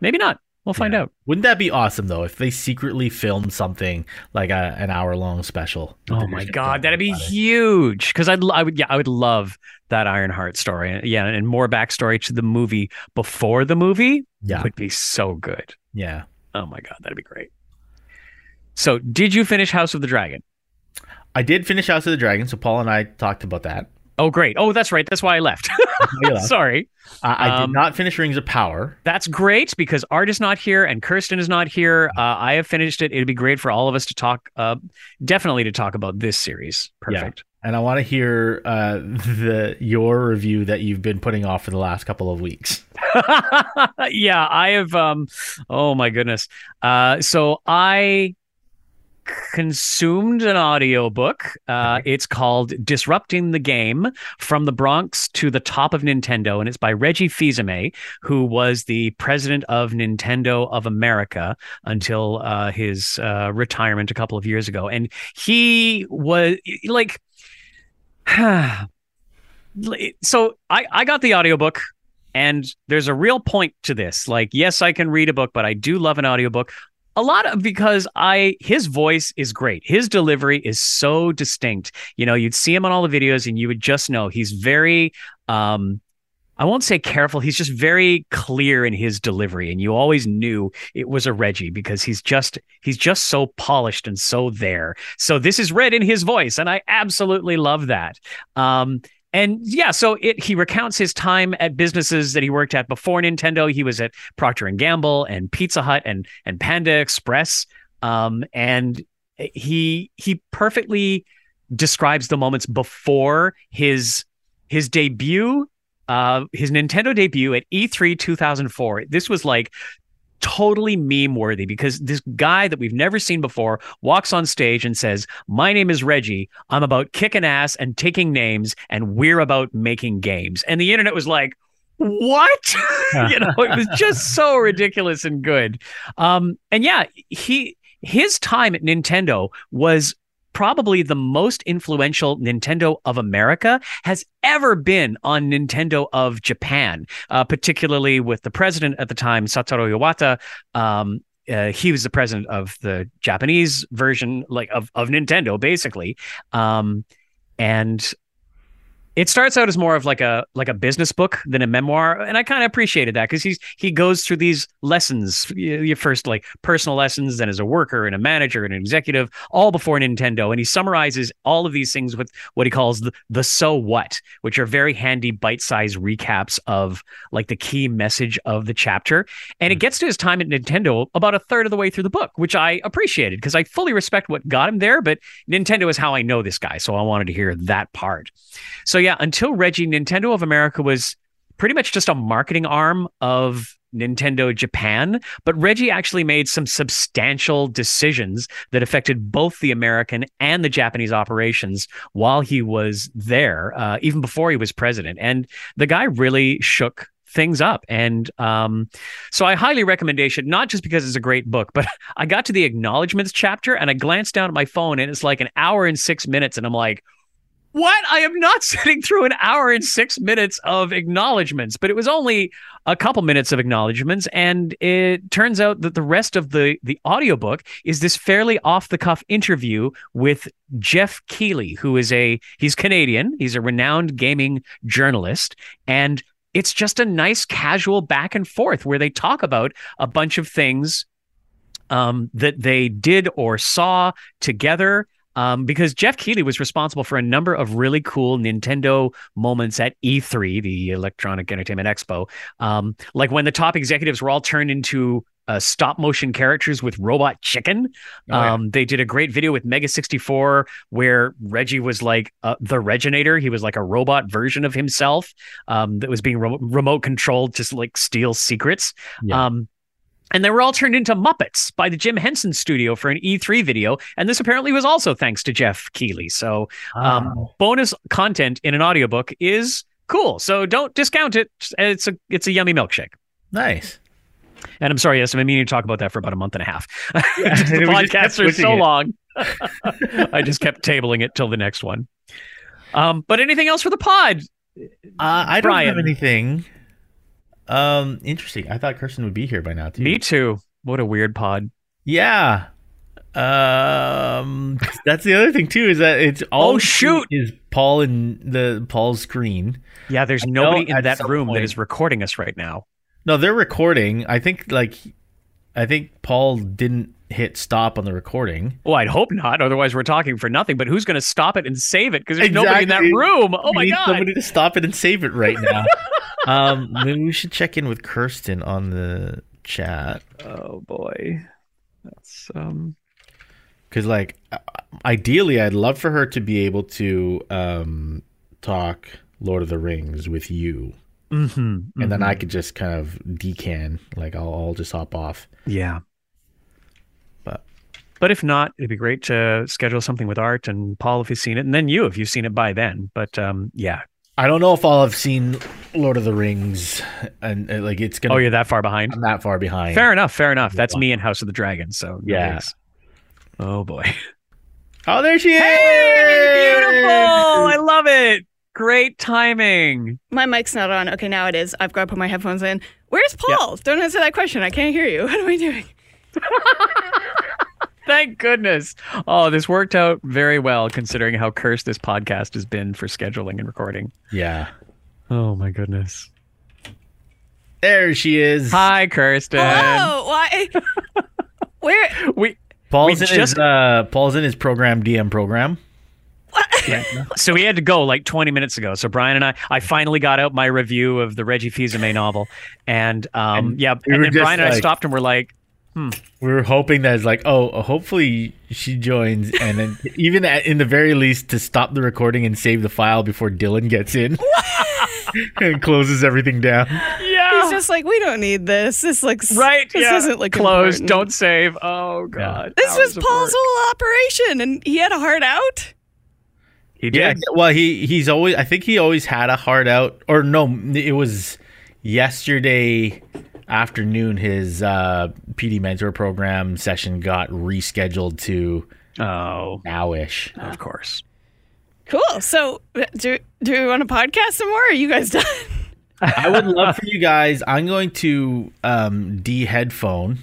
maybe not. We'll find Yeah. out. Wouldn't that be awesome though if they secretly filmed something like a, an hour long special? Oh my god, that'd be huge. Because I'd, I would, yeah, I would love that Ironheart story. Yeah, and more backstory to the movie before the movie Yeah. would be so good. Yeah. Oh my god, that'd be great. So, did you finish House of the Dragon? I did finish House of the Dragon, so Paul and I talked about that. Oh, great. Oh, that's right. That's why I left. Left. Sorry. I, I Um, did not finish Rings of Power. That's great because Art is not here and Kirsten is not here. Uh, I have finished it. It'd be great for all of us to talk, uh, definitely to talk about this series. Perfect. And I want to hear uh, the your review that you've been putting off for the last couple of weeks. Yeah, I have. Um, oh my goodness. Uh, so I consumed an audiobook. Uh, it's called Disrupting the Game from the Bronx to the Top of Nintendo, and it's by Reggie Fils-Aimé, who was the president of Nintendo of America until uh, his uh, retirement a couple of years ago. And he was like, so I, I got the audiobook and there's a real point to this. Like, yes, I can read a book, but I do love an audiobook. A lot of because I his voice is great. His delivery is so distinct. You know, you'd see him on all the videos and you would just know he's very um I won't say careful. He's just very clear in his delivery, and you always knew it was a Reggie because he's just he's just so polished and so there. So this is read in his voice, and I absolutely love that. Um, and yeah, so it he recounts his time at businesses that he worked at before Nintendo. He was at Procter and Gamble and Pizza Hut and and Panda Express. Um, and he he perfectly describes the moments before his his debut uh, his Nintendo debut at E E3 2004. This was like totally meme worthy because this guy that we've never seen before walks on stage and says, My name is Reggie. I'm about kicking ass and taking names, and we're about making games. And the internet was like, what you know it was just so ridiculous and good um and yeah he his time at nintendo was probably the most influential Nintendo of America has ever been on Nintendo of Japan, uh, particularly with the president at the time, Satoru Iwata. Um, uh, he was the president of the Japanese version, like of of Nintendo, basically. Um, and it starts out as more of like a like a business book than a memoir, and I kind of appreciated that because he's he goes through these lessons, your first like personal lessons, then as a worker and a manager and an executive, all before Nintendo, and he summarizes all of these things with what he calls the the so what, which are very handy bite sized recaps of like the key message of the chapter, and it mm. gets to his time at Nintendo about a third of the way through the book, which I appreciated because I fully respect what got him there, but Nintendo is how I know this guy, so I wanted to hear that part. So yeah, until Reggie, Nintendo of America was pretty much just a marketing arm of Nintendo Japan, but Reggie actually made some substantial decisions that affected both the American and the Japanese operations while he was there, uh, even before he was president. And the guy really shook things up and um, so i highly recommendation not just because it's a great book but i got to the acknowledgments chapter and i glanced down at my phone and it's like an hour and six minutes and i'm like what? I am not sitting through an hour and six minutes of acknowledgments, but it was only a couple minutes of acknowledgments. And it turns out that the rest of the, the audiobook is this fairly off the cuff interview with Geoff Keighley, who is a, he's Canadian. He's a renowned gaming journalist. And it's just a nice casual back and forth where they talk about a bunch of things um, that they did or saw together. Um, because Geoff Keighley was responsible for a number of really cool Nintendo moments at E3, the Electronic Entertainment Expo. Um, like when the top executives were all turned into uh, stop motion characters with Robot Chicken. Oh, yeah. um, They did a great video with Mega 64 where Reggie was like uh, the Reginator. He was like a robot version of himself um, that was being re- remote controlled to like steal secrets. Yeah. Um, and they were all turned into Muppets by the Jim Henson Studio for an E3 video. And this apparently was also thanks to Geoff Keighley. So um, bonus content in an audiobook is cool. So don't discount it. It's a it's a yummy milkshake. Nice. And I'm sorry, yes, I've been meaning to talk about that for about a month and a half. the we just podcasts are so it. long. I just kept tabling it till the next one. Um, but anything else for the pod? Uh, I don't have anything. Um, interesting. I thought Kirsten would be here by now too. Me too. What a weird pod. Yeah. Um, that's the other thing too is that it's all Oh, shoot! is Paul in the Paul's screen. Yeah, there's I nobody in that room that point- is recording us right now. No, they're recording. I think like I think Paul didn't hit stop on the recording. Well, I'd hope not. Otherwise, we're talking for nothing. But who's going to stop it and save it? Because there's nobody in that room. Oh We my need god! Somebody to stop it and save it right now. um, maybe we should check in with Kirsten on the chat Oh boy, that's um. because, like, ideally, I'd love for her to be able to um talk Lord of the Rings with you, Mm-hmm, and then I could just kind of decan. Like, I'll, I'll just hop off. Yeah. But But if not, it'd be great to schedule something with Art and Paul if you've seen it, and then you if you've seen it by then. But um, yeah. I don't know if I'll have seen Lord of the Rings, and uh, like it's gonna. Oh, you're that far behind. I'm that far behind. Fair enough. Fair enough. That's me and House of the Dragon. So no Yeah. worries. Oh boy. Oh, there she is. Hey, Beautiful. I love it. Great timing. My mic's not on. Okay, now it is. I've got to put my headphones in. Where's Paul? Don't answer that question. I can't hear you. What am I doing? Thank goodness. Oh, this worked out very well considering how cursed this podcast has been for scheduling and recording. Yeah. Oh my goodness. There she is. Hi, Kirsten. Hello. Why? Where? We Paul's We in just- his uh, Paul's in his program DM program. so he had to go like 20 minutes ago. So Brian and I, I finally got out my review of the Reggie Fils-Aimé novel, and um, And yeah, we and then just Brian and I stopped and we're like, Hmm. We were hoping that it's like, oh, uh, hopefully she joins, and then even at, in the very least to stop the recording and save the file before Dylan gets in and closes everything down. yeah, He's just like, we don't need this. This looks right, This yeah, isn't like closed. important. Don't save. Oh god, This was Hours of Paul's work. whole operation, and he had a heart out. He did. Yeah. Well, he he's always. I think he always had a heart out, or no, it was yesterday afternoon. His uh, PD mentor program session got rescheduled to Oh, nowish. of course. Cool. So, do do we want to podcast some more? Or are you guys done? I would love for you guys. I'm going to um, de headphone,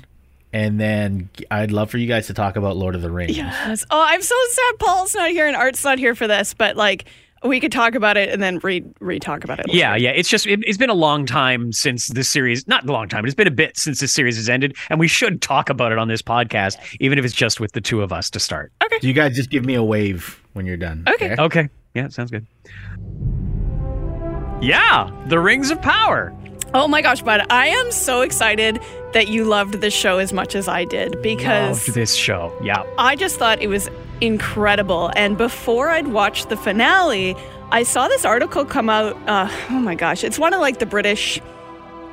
and then I'd love for you guys to talk about Lord of the Rings. Yes. Oh, I'm so sad Paul's not here and Art's not here for this, but like we could talk about it and then re re talk about it. Yeah, yeah. It's just it, it's been a long time since this series. Not a long time, but it's been a bit since this series has ended, and we should talk about it on this podcast, even if it's just with the two of us to start. Okay. So you guys just give me a wave when you're done. Okay. Okay. Yeah, sounds good. Yeah, the Rings of Power. Oh my gosh, bud. I am so excited that you loved this show as much as I did because Loved this show. Yeah. I just thought it was incredible. And before I'd watched the finale, I saw this article come out. Uh, oh my gosh, it's one of like the British,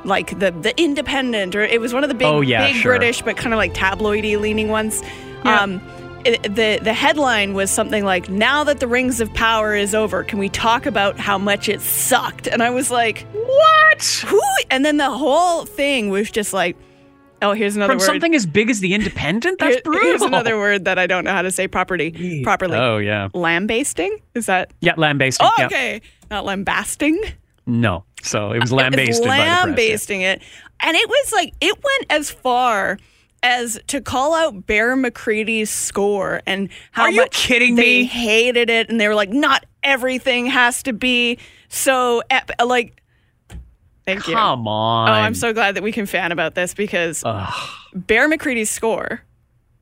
like the the Independent, or it was one of the big, Oh, yeah, big sure. British, but kind of like tabloidy leaning ones. Um, it, the the headline was something like, "Now that the Rings of Power is over, can we talk about how much it sucked?" And I was like, What? "Who?" And then the whole thing was just like, "Oh, here's another word. From word." something as big as the Independent? That's Here- brutal. Here's another word that I don't know how to say oh, properly. Properly. Oh yeah. Lambasting? Is that? Yeah, lambasting. Oh, yeah. okay. Not lambasting. No. So it was It's lambasted by the press. lambasting it, and it was like it went as far as to call out Bear McCreary's score and how Are you much kidding they me? hated it, and they were like, not everything has to be so ep-. like. Thank you. Come on. Oh, I'm so glad that we can fan about this because Ugh. Bear McCreary's score,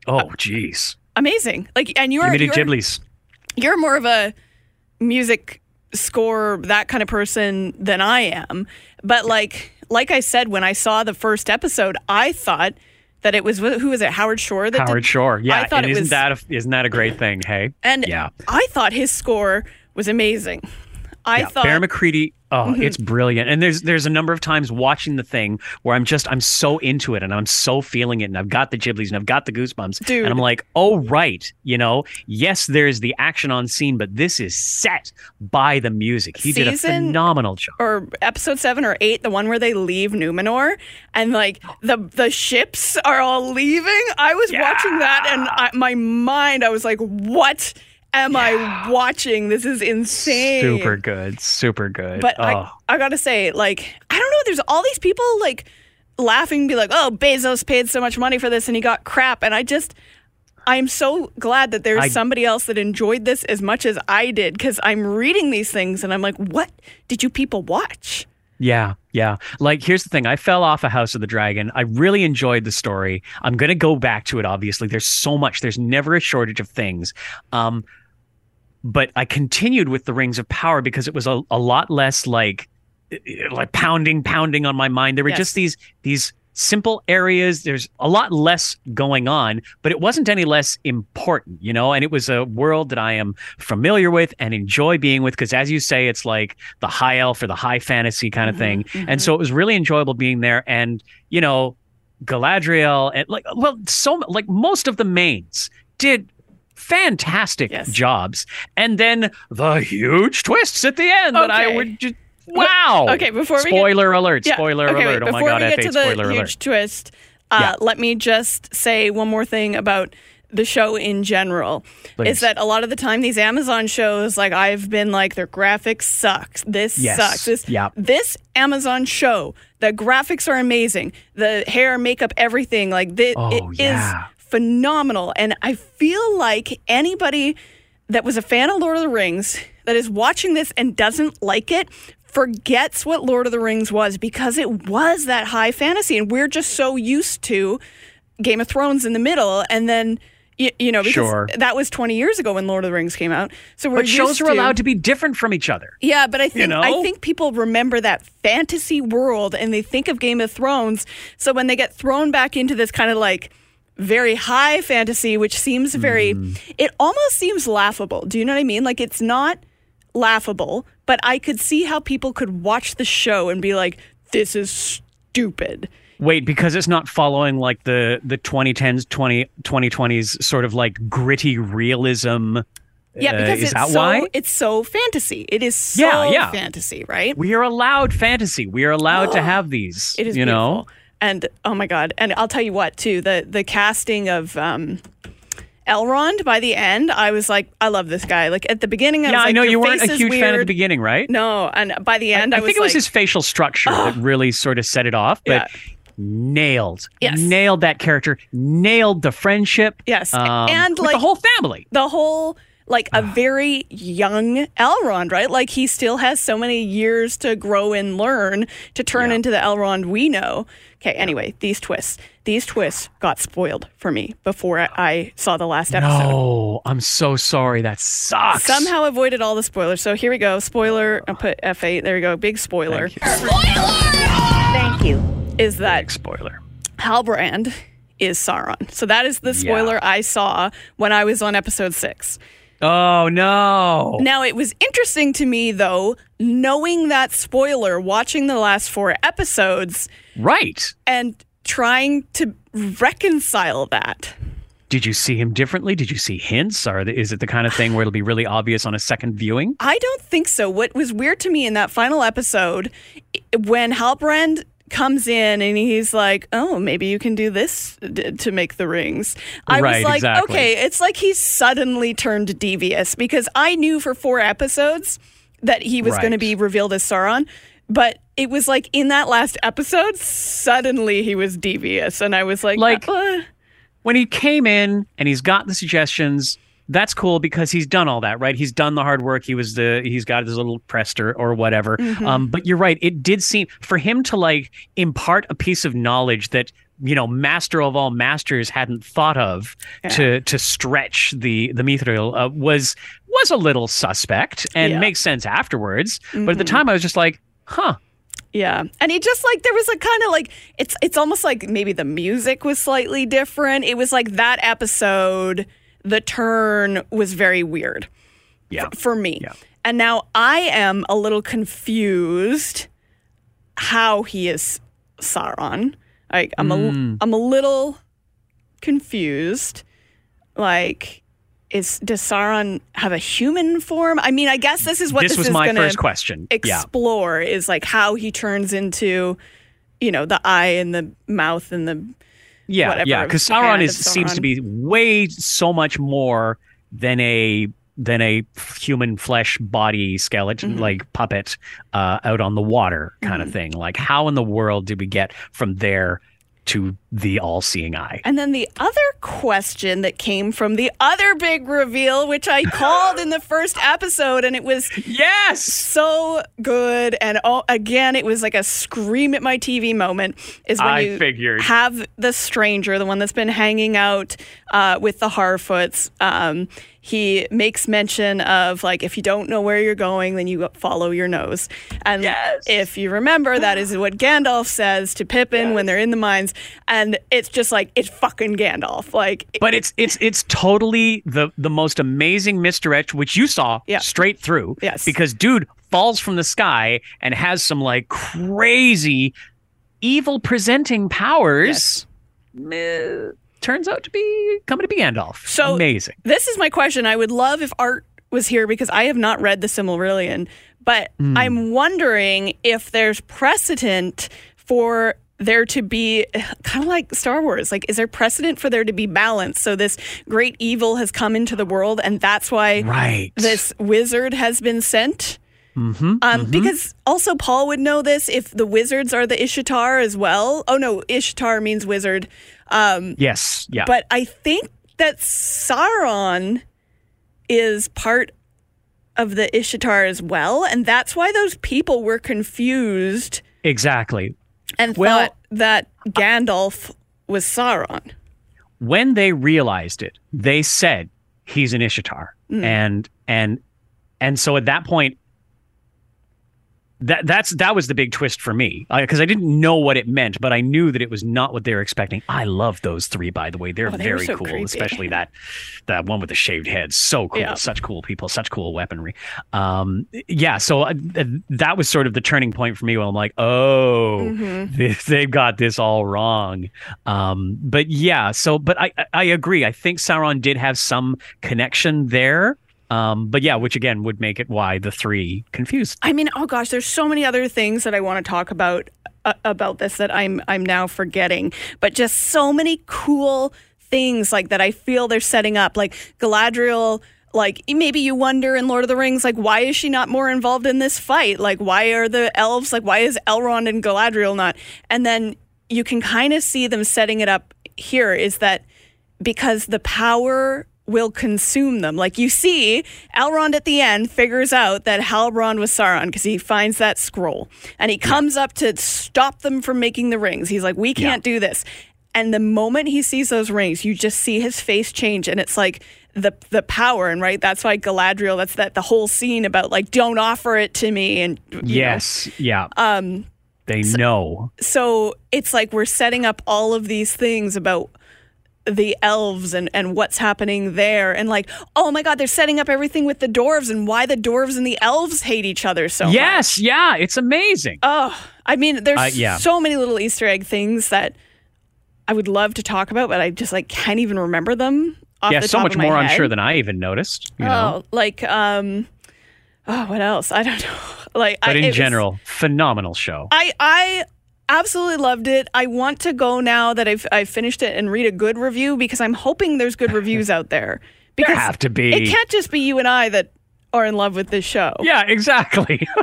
Oh, jeez. amazing. Like, and you're Give you're- you're more of a music score that kind of person than I am. But like like I said when I saw the first episode, I thought that it was who was it Howard Shore that Howard did, Shore. Yeah. I thought and it isn't was that a, isn't that a great thing? Hey. and yeah. I thought his score was amazing. I yeah, thought Mm-hmm. Bear McCreary. Oh, it's brilliant. And there's there's a number of times watching the thing where I'm just I'm so into it and I'm so feeling it and I've got the giblies and I've got the goosebumps. Dude. And I'm like, oh right, you know, yes, there's the action on scene, but this is set by the music. He did a phenomenal job. or episode seven or eight, the one where they leave Numenor and like the the ships are all leaving. I was watching that and I, my mind, I was like, "What am I watching? This is insane." Super good. Super good. But oh. I, I gotta say, like, I don't know. There's all these people like laughing, be like, "Oh, Bezos paid so much money for this, and he got crap." And I just, I'm so glad that there's I- somebody else that enjoyed this as much as I did, because I'm reading these things and I'm like, "What did you people watch?" Yeah, yeah. Like, here's the thing I fell off a House of the Dragon. I really enjoyed the story. I'm going to go back to it, obviously. There's so much, there's never a shortage of things. Um, but I continued with the Rings of Power because it was a, a lot less like eh, eh, like pounding, pounding on my mind. There were Yes. just these these simple areas. There's a lot less going on, but it wasn't any less important, you know. And it was a world that I am familiar with and enjoy being with because, as you say, it's like the high elf or the high fantasy kind of mm-hmm, thing. And mm-hmm. so it was really enjoyable being there. And you know, Galadriel and like well, so like most of the mains did fantastic Yes. jobs and then the huge twists at the end that i would just wow Okay, before we get- spoiler alert Yeah, spoiler okay, alert wait, oh my before god we get f8 to the spoiler huge alert twist, uh, Yeah. let me just say one more thing about the show in general. Please. Is that a lot of the time these Amazon shows, like I've been like their graphics sucks. This Yes. sucks. This Yeah. this Amazon show, the graphics are amazing. The hair, makeup, everything like this Oh, it is yeah. Phenomenal. And I feel like anybody that was a fan of Lord of the Rings that is watching this and doesn't like it forgets what Lord of the Rings was because it was that high fantasy and we're just so used to Game of Thrones in the middle and then you, you know because Sure. that was 20 years ago when Lord of the Rings came out. So we're but shows used are allowed to be different from each other yeah, but I think know? I think people remember that fantasy world and they think of Game of Thrones. So when they get thrown back into this kind of like very high fantasy, which seems very, Mm. it almost seems laughable. Do you know what I mean? Like it's not laughable, but I could see how people could watch the show and be like, "This is stupid." wait because it's not following like the the 2010s 20 2020s sort of like gritty realism Yeah, Uh, because is it's that so why? it's so fantasy. It is so Yeah, yeah. fantasy, right? we are allowed fantasy we are allowed to have these It is you know beautiful. And oh my god! And I'll tell you what too the the casting of um, Elrond by the end, I was like, I love this guy. Like at the beginning, I yeah was i know "Your you weren't a huge fan at the beginning right No, and by the end, I, I, was think it was like, his facial structure that really sort of set it off, but nailed, Yes. nailed that character, nailed the friendship, Yes, um, and, like- the whole family. the whole like a very young Elrond, right? Like he still has so many years to grow and learn to turn into the Elrond we know. Okay, anyway, these twists, these twists got spoiled for me before I- I saw the last episode. No, I'm so sorry. That sucks. Somehow avoided all the spoilers. So here we go. Spoiler. I'll put F8. There we go. Big spoiler. Thank Spoiler! Thank you. Is that spoiler. Halbrand is Sauron. So that is the spoiler I saw when I was on episode six. Oh no. Now, it was interesting to me, though, knowing that spoiler, watching the last four episodes, Right. and trying to reconcile that. Did you see him differently? Did you see hints? Or is it the kind of thing where it'll be really obvious on a second viewing? I don't think so. What was weird to me in that final episode, when Halbrand comes in and he's like, "Oh, maybe you can do this d- to make the rings." I was like, exactly. "Okay, it's like he's suddenly turned devious because I knew for four episodes that he was going to be revealed as Sauron, but it was like in that last episode, suddenly he was devious, and I was like, Like- uh, when he came in and he's got the suggestions that's cool because he's done all that right? He's done the hard work. He was the he's got his little prester or whatever. Um, but you're right. It did seem for him to like impart a piece of knowledge that you know master of all masters hadn't thought of to to stretch the the mithril uh, was was a little suspect and Yeah. makes sense afterwards. But at the time i was just like huh. Yeah. And he just like there was a kind of like it's it's almost like maybe the music was slightly different. It was like that episode the turn was very weird yeah for me. Yeah. And now I am a little confused how he is Sauron. Like I'm Mm. a I'm a little confused. Like is does Sauron have a human form? I mean, I guess this is what this this, was is my first question yeah explore is like how he turns into, you know, the eye and the mouth and the Yeah, yeah, because Sauron is seems to be way so much more than a than a human flesh body skeleton Mm-hmm. like puppet uh, out on the water kind of thing. Like, how in the world did we get from there to the all-seeing eye. And then the other question that came from the other big reveal, which I called in the first episode, and it was Yes. so good. And oh, again, it was like a scream at my TV moment. Is when I you figured. have the stranger, the one that's been hanging out uh, with the Harfoots. Um, he makes mention of like if you don't know where you're going, then you follow your nose. And Yes. if you remember, that is what Gandalf says to Pippin when they're in the mines, and it's just like it's fucking Gandalf. Like But it's it's it's totally the the most amazing misdirect which you saw Yeah. straight through. Yes. Because dude falls from the sky and has some like crazy evil presenting powers. Meh, turns out to be coming to be Gandalf. So- amazing. This is my question. I would love if Art was here because I have not read the Silmarillion, but Hmm. I'm wondering if there's precedent for there to be kind of like Star Wars. Like, is there precedent for there to be balance? So this great evil has come into the world, and that's why Right. this wizard has been sent. Mm-hmm. Um, Because also Paul would know this if the wizards are the Istar as well. Oh no, Istar means wizard. Um, Yes. Yeah. but I think that Sauron is part of the Istar as well, and that's why those people were confused exactly. and Well- thought that Gandalf was Sauron. when they realized it, they said he's an Istar, and and and so at that point, that that's that was the big twist for me because I didn't know what it meant, but I knew that it was not what they were expecting. I love those three, by the way; they're Oh, they very so cool, creepy. especially that that one with the shaved head. So cool, Yeah. such cool people, such cool weaponry. Um, yeah, so uh, th- that was sort of the turning point for me. Where I'm like, oh, Mm-hmm. this, they've got this all wrong. Um, but yeah, so but I I- I agree. I think Sauron did have some connection there. Um, but yeah, which again would make it why the three confused. I mean, oh gosh, there's so many other things that I want to talk about uh, about this that I'm I'm now forgetting. But just so many cool things like that I feel they're setting up, like Galadriel. Like maybe you wonder in Lord of the Rings, like why is she not more involved in this fight? Like why are the elves like why is Elrond and Galadriel not? And then you can kind of see them setting it up here is that because the power will consume them. Like you see, Elrond at the end figures out that Halbrand was Sauron because he finds that scroll and he comes up to stop them from making the rings. He's like, "We can't do this." And the moment he sees those rings, you just see his face change, and it's like the the power. And right, that's why Galadriel. That's that the whole scene about like, "Don't offer it to me," and you know, Yes, yeah. Um, they know. so it's like we're setting up all of these things about the elves and, and what's happening there and like oh my god they're setting up everything with the dwarves and why the dwarves and the elves hate each other so much. Yes, yeah, it's amazing. oh i mean there's Uh, yeah. so many little easter egg things that i would love to talk about but i just like can't even remember them off yeah, the so top much of my more I'm head. sure than I even noticed. You know, oh like um oh what else i don't know like but I, in it was- general, phenomenal show. I I absolutely loved it. I want to go now that I've I've finished it and read a good review because I'm hoping there's good reviews out there. Because have to be. It can't just be you and I that are in love with this show. yeah, exactly.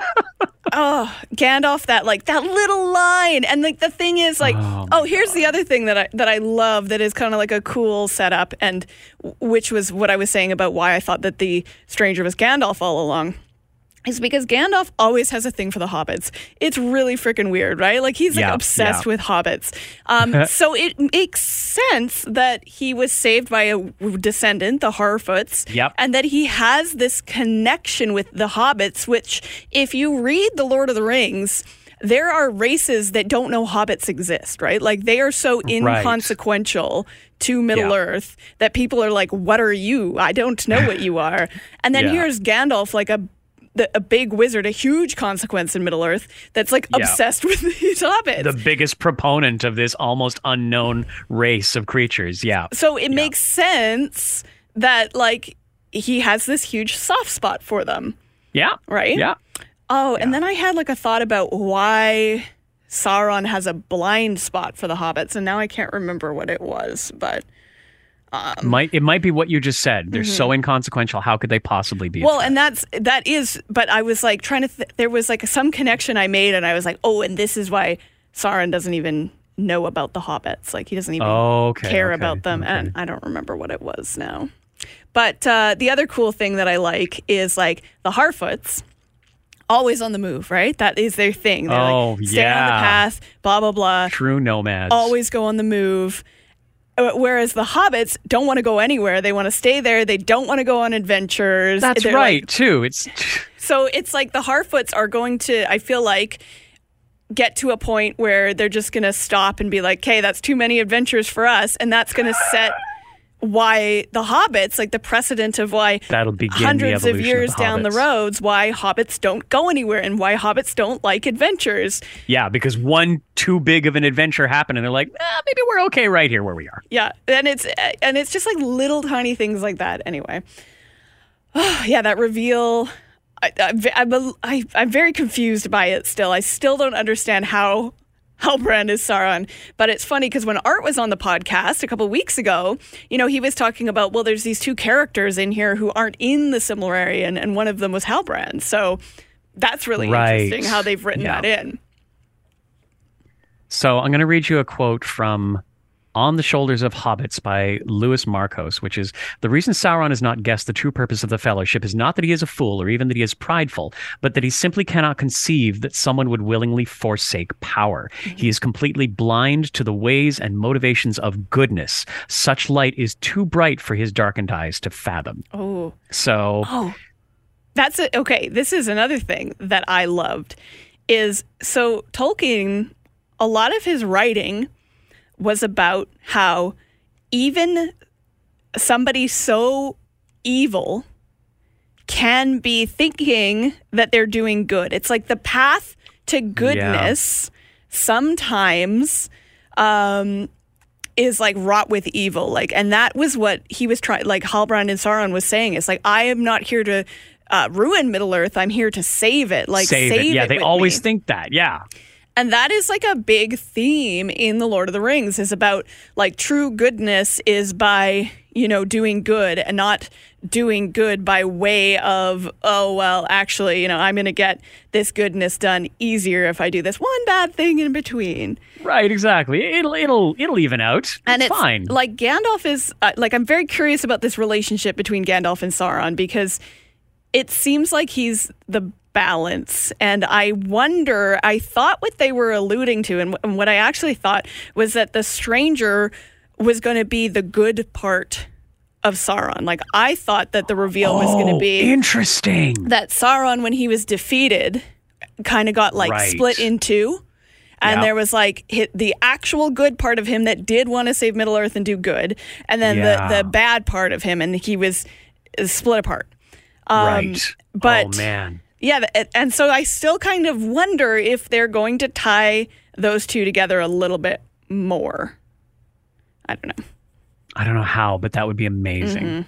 Oh, Gandalf, that like that little line, and like the thing is like, Oh, oh, here's the other thing that I that I love that is kind of like a cool setup, and w- which was what I was saying about why I thought that the stranger was Gandalf all along. Is because Gandalf always has a thing for the hobbits. It's really freaking weird, right? Like he's like Yeah, obsessed yeah. with hobbits. Um, so it makes sense that he was saved by a descendant, the Harfoots, Yep. and that he has this connection with the hobbits. Which, if you read the Lord of the Rings, there are races that don't know hobbits exist, right? Like they are so inconsequential to Middle Yeah. Earth that people are like, "What are you? I don't know what you are." And then Yeah. here's Gandalf, like a the, a big wizard, a huge consequence in Middle Earth that's like Yeah. obsessed with these hobbits. the biggest proponent of this almost unknown race of creatures. Yeah. so it makes sense that like he has this huge soft spot for them, Yeah. right? Yeah. Oh, and then I had like a thought about why Sauron has a blind spot for the hobbits, and now I can't remember what it was, but might it might be what you just said. They're so inconsequential. How could they possibly be? Mm-hmm. well, and that's that is. But I was like trying to. Th- there was like some connection I made, and I was like, oh, and this is why Sauron doesn't even know about the hobbits. Like he doesn't even Okay, care okay, about them. And I don't remember what it was now. But uh, the other cool thing that I like is like the Harfoots. Always on the move, right? That is their thing. They Oh, like stay on the path, blah blah blah. True nomads. Always go on the move. Uh, Whereas the hobbits don't want to go anywhere. They want to stay there. They don't want to go on adventures. That's They're right, like- too. It's so it's like the Harfoots are going to, I feel like, get to a point where they're just going to stop and be like, okay, that's too many adventures for us. And that's going to set why the hobbits, like the precedent of why That'll begin hundreds of of years the down the roads, why hobbits don't go anywhere and why hobbits don't like adventures. yeah, because one too big of an adventure happened, and they're like, ah, maybe we're okay right here where we are. Yeah, and it's and it's just like little tiny things like that. Anyway, oh, yeah, that reveal. I, I, I'm, a- I, I'm very confused by it still. I still don't understand how Halbrand is Sauron. But it's funny because when Art was on the podcast a couple weeks ago, you know, he was talking about, well, there's these two characters in here who aren't in the Silmarillion, and, and one of them was Halbrand. So that's really Right. interesting how they've written Yeah. that in. So I'm going to read you a quote from On the Shoulders of Hobbits by Louis Markos, which is The reason Sauron has not guessed the true purpose of the fellowship is not that he is a fool or even that he is prideful, but that he simply cannot conceive that someone would willingly forsake power. He is completely blind to the ways and motivations of goodness. Such light is too bright for his darkened eyes to fathom. Oh. So Oh, that's it. Okay, this is another thing that I loved. Is so Tolkien, a lot of his writing was about how even somebody so evil can be thinking that they're doing good. It's like the path to goodness sometimes um, is like wrought with evil. Like, and that was what he was trying, like Halbrand and Sauron was saying. It's like, I am not here to uh, ruin Middle Earth. I'm here to save it. Like, save, save, it. Yeah, they with always me. think that. Yeah. And that is like a big theme in The Lord of the Rings is about like true goodness is by, you know, doing good and not doing good by way of, oh, well, actually, you know, I'm going to get this goodness done easier if I do this one bad thing in between. Right, exactly. It'll it'll it'll even out. And it's it's fine. like Gandalf is uh, like I'm very curious about this relationship between Gandalf and Sauron because it seems like he's the balance and I wonder I thought what they were alluding to and, and what I actually thought was that the stranger was going to be the good part of Sauron like I thought that the reveal was going to Oh, be interesting. that Sauron, when he was defeated, kind of got like Right. split in two. And Yeah. there was like hit the actual good part of him that did want to save Middle Earth and do good, and then Yeah. the the bad part of him, and he was uh, split apart. Um, right. But oh man. Yeah, and so I still kind of wonder if they're going to tie those two together a little bit more. I don't know. I don't know how, but that would be amazing.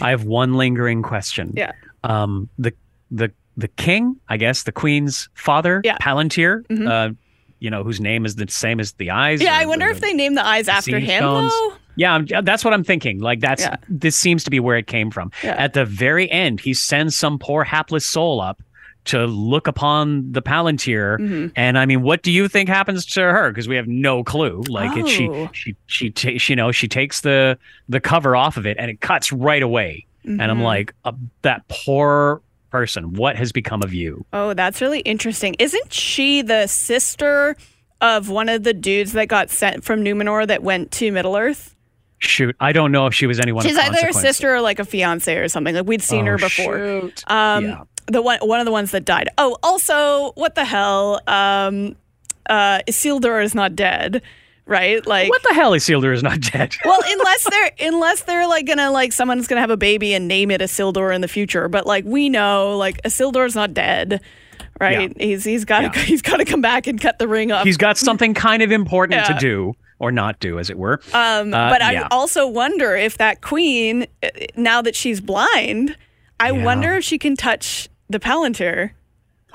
I have one lingering question. Mm-hmm. Yeah. Um the the the king, I guess, the queen's father, Yeah. Mm-hmm. Palantir, uh, you know, whose name is the same as the eyes. Yeah, or I wonder the- if they name the eyes after him though. Yeah, I'm, that's what I'm thinking. Like that's Yeah. this seems to be where it came from. Yeah. At the very end, he sends some poor hapless soul up to look upon the Palantir, Mm-hmm. and I mean, what do you think happens to her? Because we have no clue. Like it, she Oh. she she ta- she, you know she takes the the cover off of it, and it cuts right away. And Mm-hmm. I'm like, uh, that poor person. What has become of you? Oh, that's really interesting. Isn't she the sister of one of the dudes that got sent from Numenor that went to Middle Earth? Shoot, I don't know if she was anyone. She's either a sister or like a fiance or something. Like we'd seen Oh, her before. shoot. Um, Yeah. The one one of the ones that died. Oh, also, what the hell? Um, uh, Isildur is not dead, right? Like What the hell? Isildur is not dead. well, unless they're unless they're like gonna like someone's gonna have a baby and name it Isildur in the future. But like we know, like Isildur's not dead, right? He's he's got Yeah. he's got to come back and cut the ring off. He's got something kind of important Yeah. to do or not do, as it were. Um, Uh, but yeah. I also wonder if that queen, uh, now that she's blind, I Yeah. wonder if she can touch the Palantir.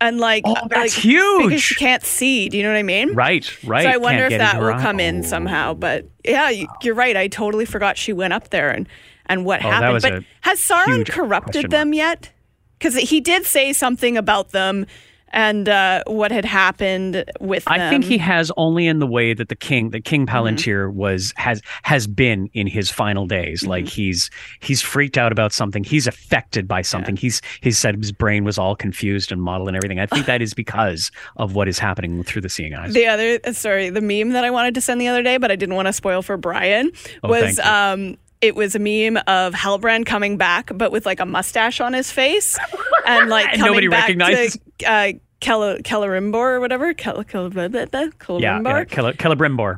and like, Oh, uh, that's like, huge. because she can't see. Do you know what I mean? Right, right. So I Can't wonder if that will eye. come in Oh. somehow. But yeah, you- you're right. I totally forgot she went up there and and what Oh, happened. But has Sauron corrupted them yet? Because he did say something about them and uh, what had happened with them. I think he has only in the way that the king, the King Mm-hmm. Palantir, was has has been in his final days. Mm-hmm. Like he's he's freaked out about something. He's affected by something. He's he said his brain was all confused and modeled and everything. I think that is because of what is happening through the seeing eyes. The other, sorry, the meme that I wanted to send the other day, but I didn't want to spoil for Brian, Oh, was um, it was a meme of Halbrand coming back, but with like a mustache on his face, and like And coming nobody back recognizes- to uh, Kel- Kelarimbor or whatever, Kel- Kel- blah, blah, blah, yeah, yeah.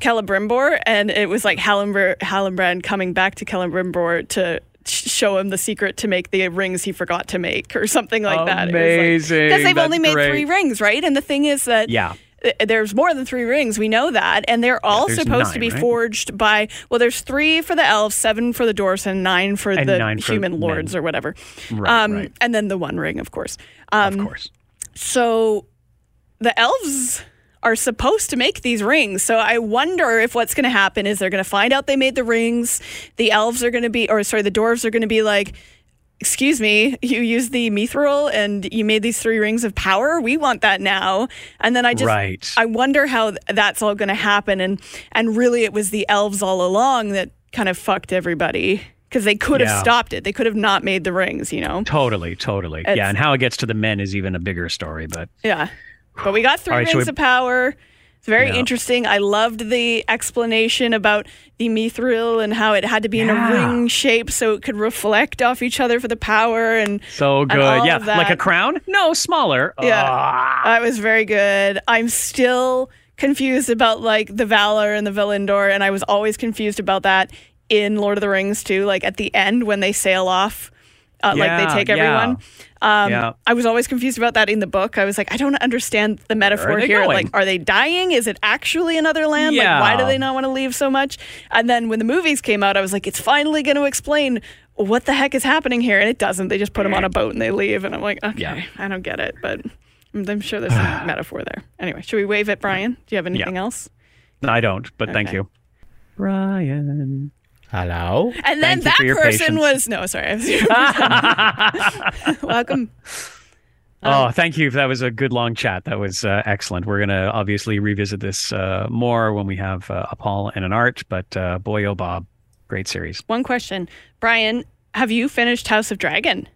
Celebrimbor, and it was like Hallenbr- Hallenbrand coming back to Celebrimbor to show him the secret to make the rings he forgot to make, or something like that. Amazing. Because they've That's only made great. three rings, right? And the thing is that Yeah. Th- there's more than three rings. We know that, and they're all there's supposed to be right? forged by. Well, there's three for the elves, seven for the dwarves, and nine for And the nine for human men. lords or whatever. Right, um, right. And then the one ring, of course. Um, Of course. so the elves are supposed to make these rings. So I wonder if what's going to happen is they're going to find out they made the rings. The elves are going to be, or sorry, the dwarves are going to be like, excuse me, you used the mithril and you made these three rings of power. We want that now. And then I just, Right. I wonder how that's all going to happen. And, and really it was the elves all along that kind of fucked everybody because they could have stopped it. They could have not made the rings, you know? Totally, totally. It's- yeah, and how it gets to the men is even a bigger story. But Yeah. But we got three right, rings we- of power. It's very Yeah. interesting. I loved the explanation about the mithril and how it had to be in a ring shape so it could reflect off each other for the power and so and good. all Yeah, like a crown? No, smaller. Yeah. Ah. That was very good. I'm still confused about like the Valar and the Valindor, and I was always confused about that in Lord of the Rings too. Like at the end when they sail off, uh, like they take yeah. everyone. Um, Yeah. I was always confused about that in the book. I was like, I don't understand the metaphor here. going? Like, are they dying? Is it actually another land? Like, why do they not want to leave so much? And then when the movies came out, I was like, it's finally going to explain what the heck is happening here, and it doesn't. They just put them on a boat and they leave, and I'm like, okay, Yeah. I don't get it, but. I'm sure there's some metaphor there. Anyway, should we wave at Brian? Do you have anything else? I don't, but thank you. Brian. Hello? And then Thank that for person patience. was no, sorry. I was- Welcome. Oh, thank you. That was a good long chat. That was uh, excellent. We're going to obviously revisit this uh, more when we have uh, a Paul and an Art, but uh, boy, oh, Bob, great series. One question, Brian. Have you finished House of Dragon?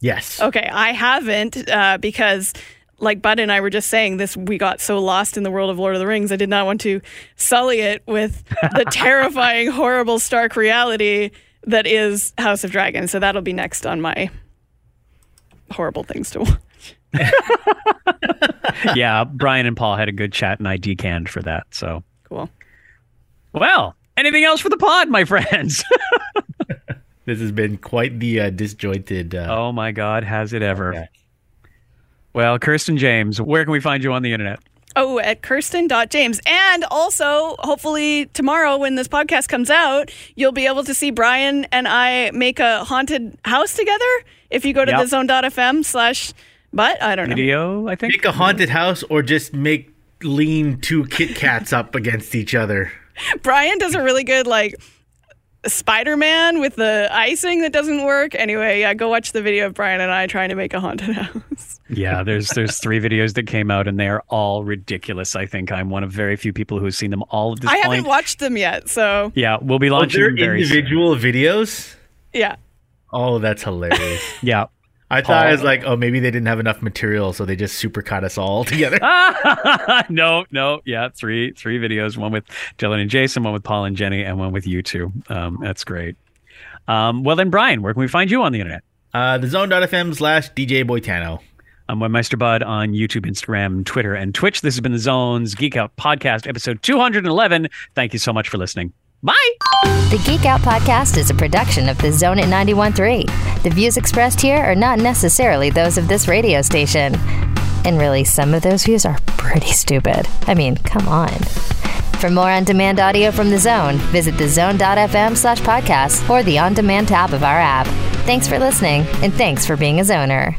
Yes. Okay, I haven't uh, because, like Bud and I were just saying, this we got so lost in the world of Lord of the Rings. I did not want to sully it with the terrifying, horrible, stark reality that is House of Dragon. So that'll be next on my horrible things to watch. yeah, Brian and Paul had a good chat, and I decanned for that. So, Cool. well, anything else for the pod, my friends? This has been quite the uh, disjointed. Uh, oh my God, has it ever? Okay. Well, Kirsten James, where can we find you on the internet? Oh, at Kirsten.James. And also, hopefully, tomorrow when this podcast comes out, you'll be able to see Brian and I make a haunted house together. If you go to Yep. the zone.fm slash, but I don't know. Video, I think. Make a haunted house or just make lean two Kit Kats up against each other. Brian does a really good, like, Spider Man with the icing that doesn't work. Anyway, yeah, go watch the video of Brian and I trying to make a haunted house. Yeah, there's there's three videos that came out, and they are all ridiculous. I think I'm one of very few people who's seen them all at this I point. haven't watched them yet, so yeah, we'll be launching they're them very soon. individual videos? yeah. Oh, that's hilarious. Yeah. I thought it was like, oh, maybe they didn't have enough material, so they just supercut us all together. no, no, yeah, three three videos, one with Dylan and Jason, one with Paul and Jenny, and one with you two. Um, that's great. Um, well then, Brian, where can we find you on the internet? Uh, the zone.fm slash DJ Boitano. I'm Webmeister Bud on YouTube, Instagram, Twitter, and Twitch. This has been the Zones Geek Out Podcast, episode 211. Thank you so much for listening. Bye. The Geek Out Podcast is a production of the Zone at 91.3. The views expressed here are not necessarily those of this radio station. And really, some of those views are pretty stupid. I mean, come on. For more on demand audio from the zone, visit thezone.fm slash podcast or the on demand tab of our app. Thanks for listening, and thanks for being a zoner.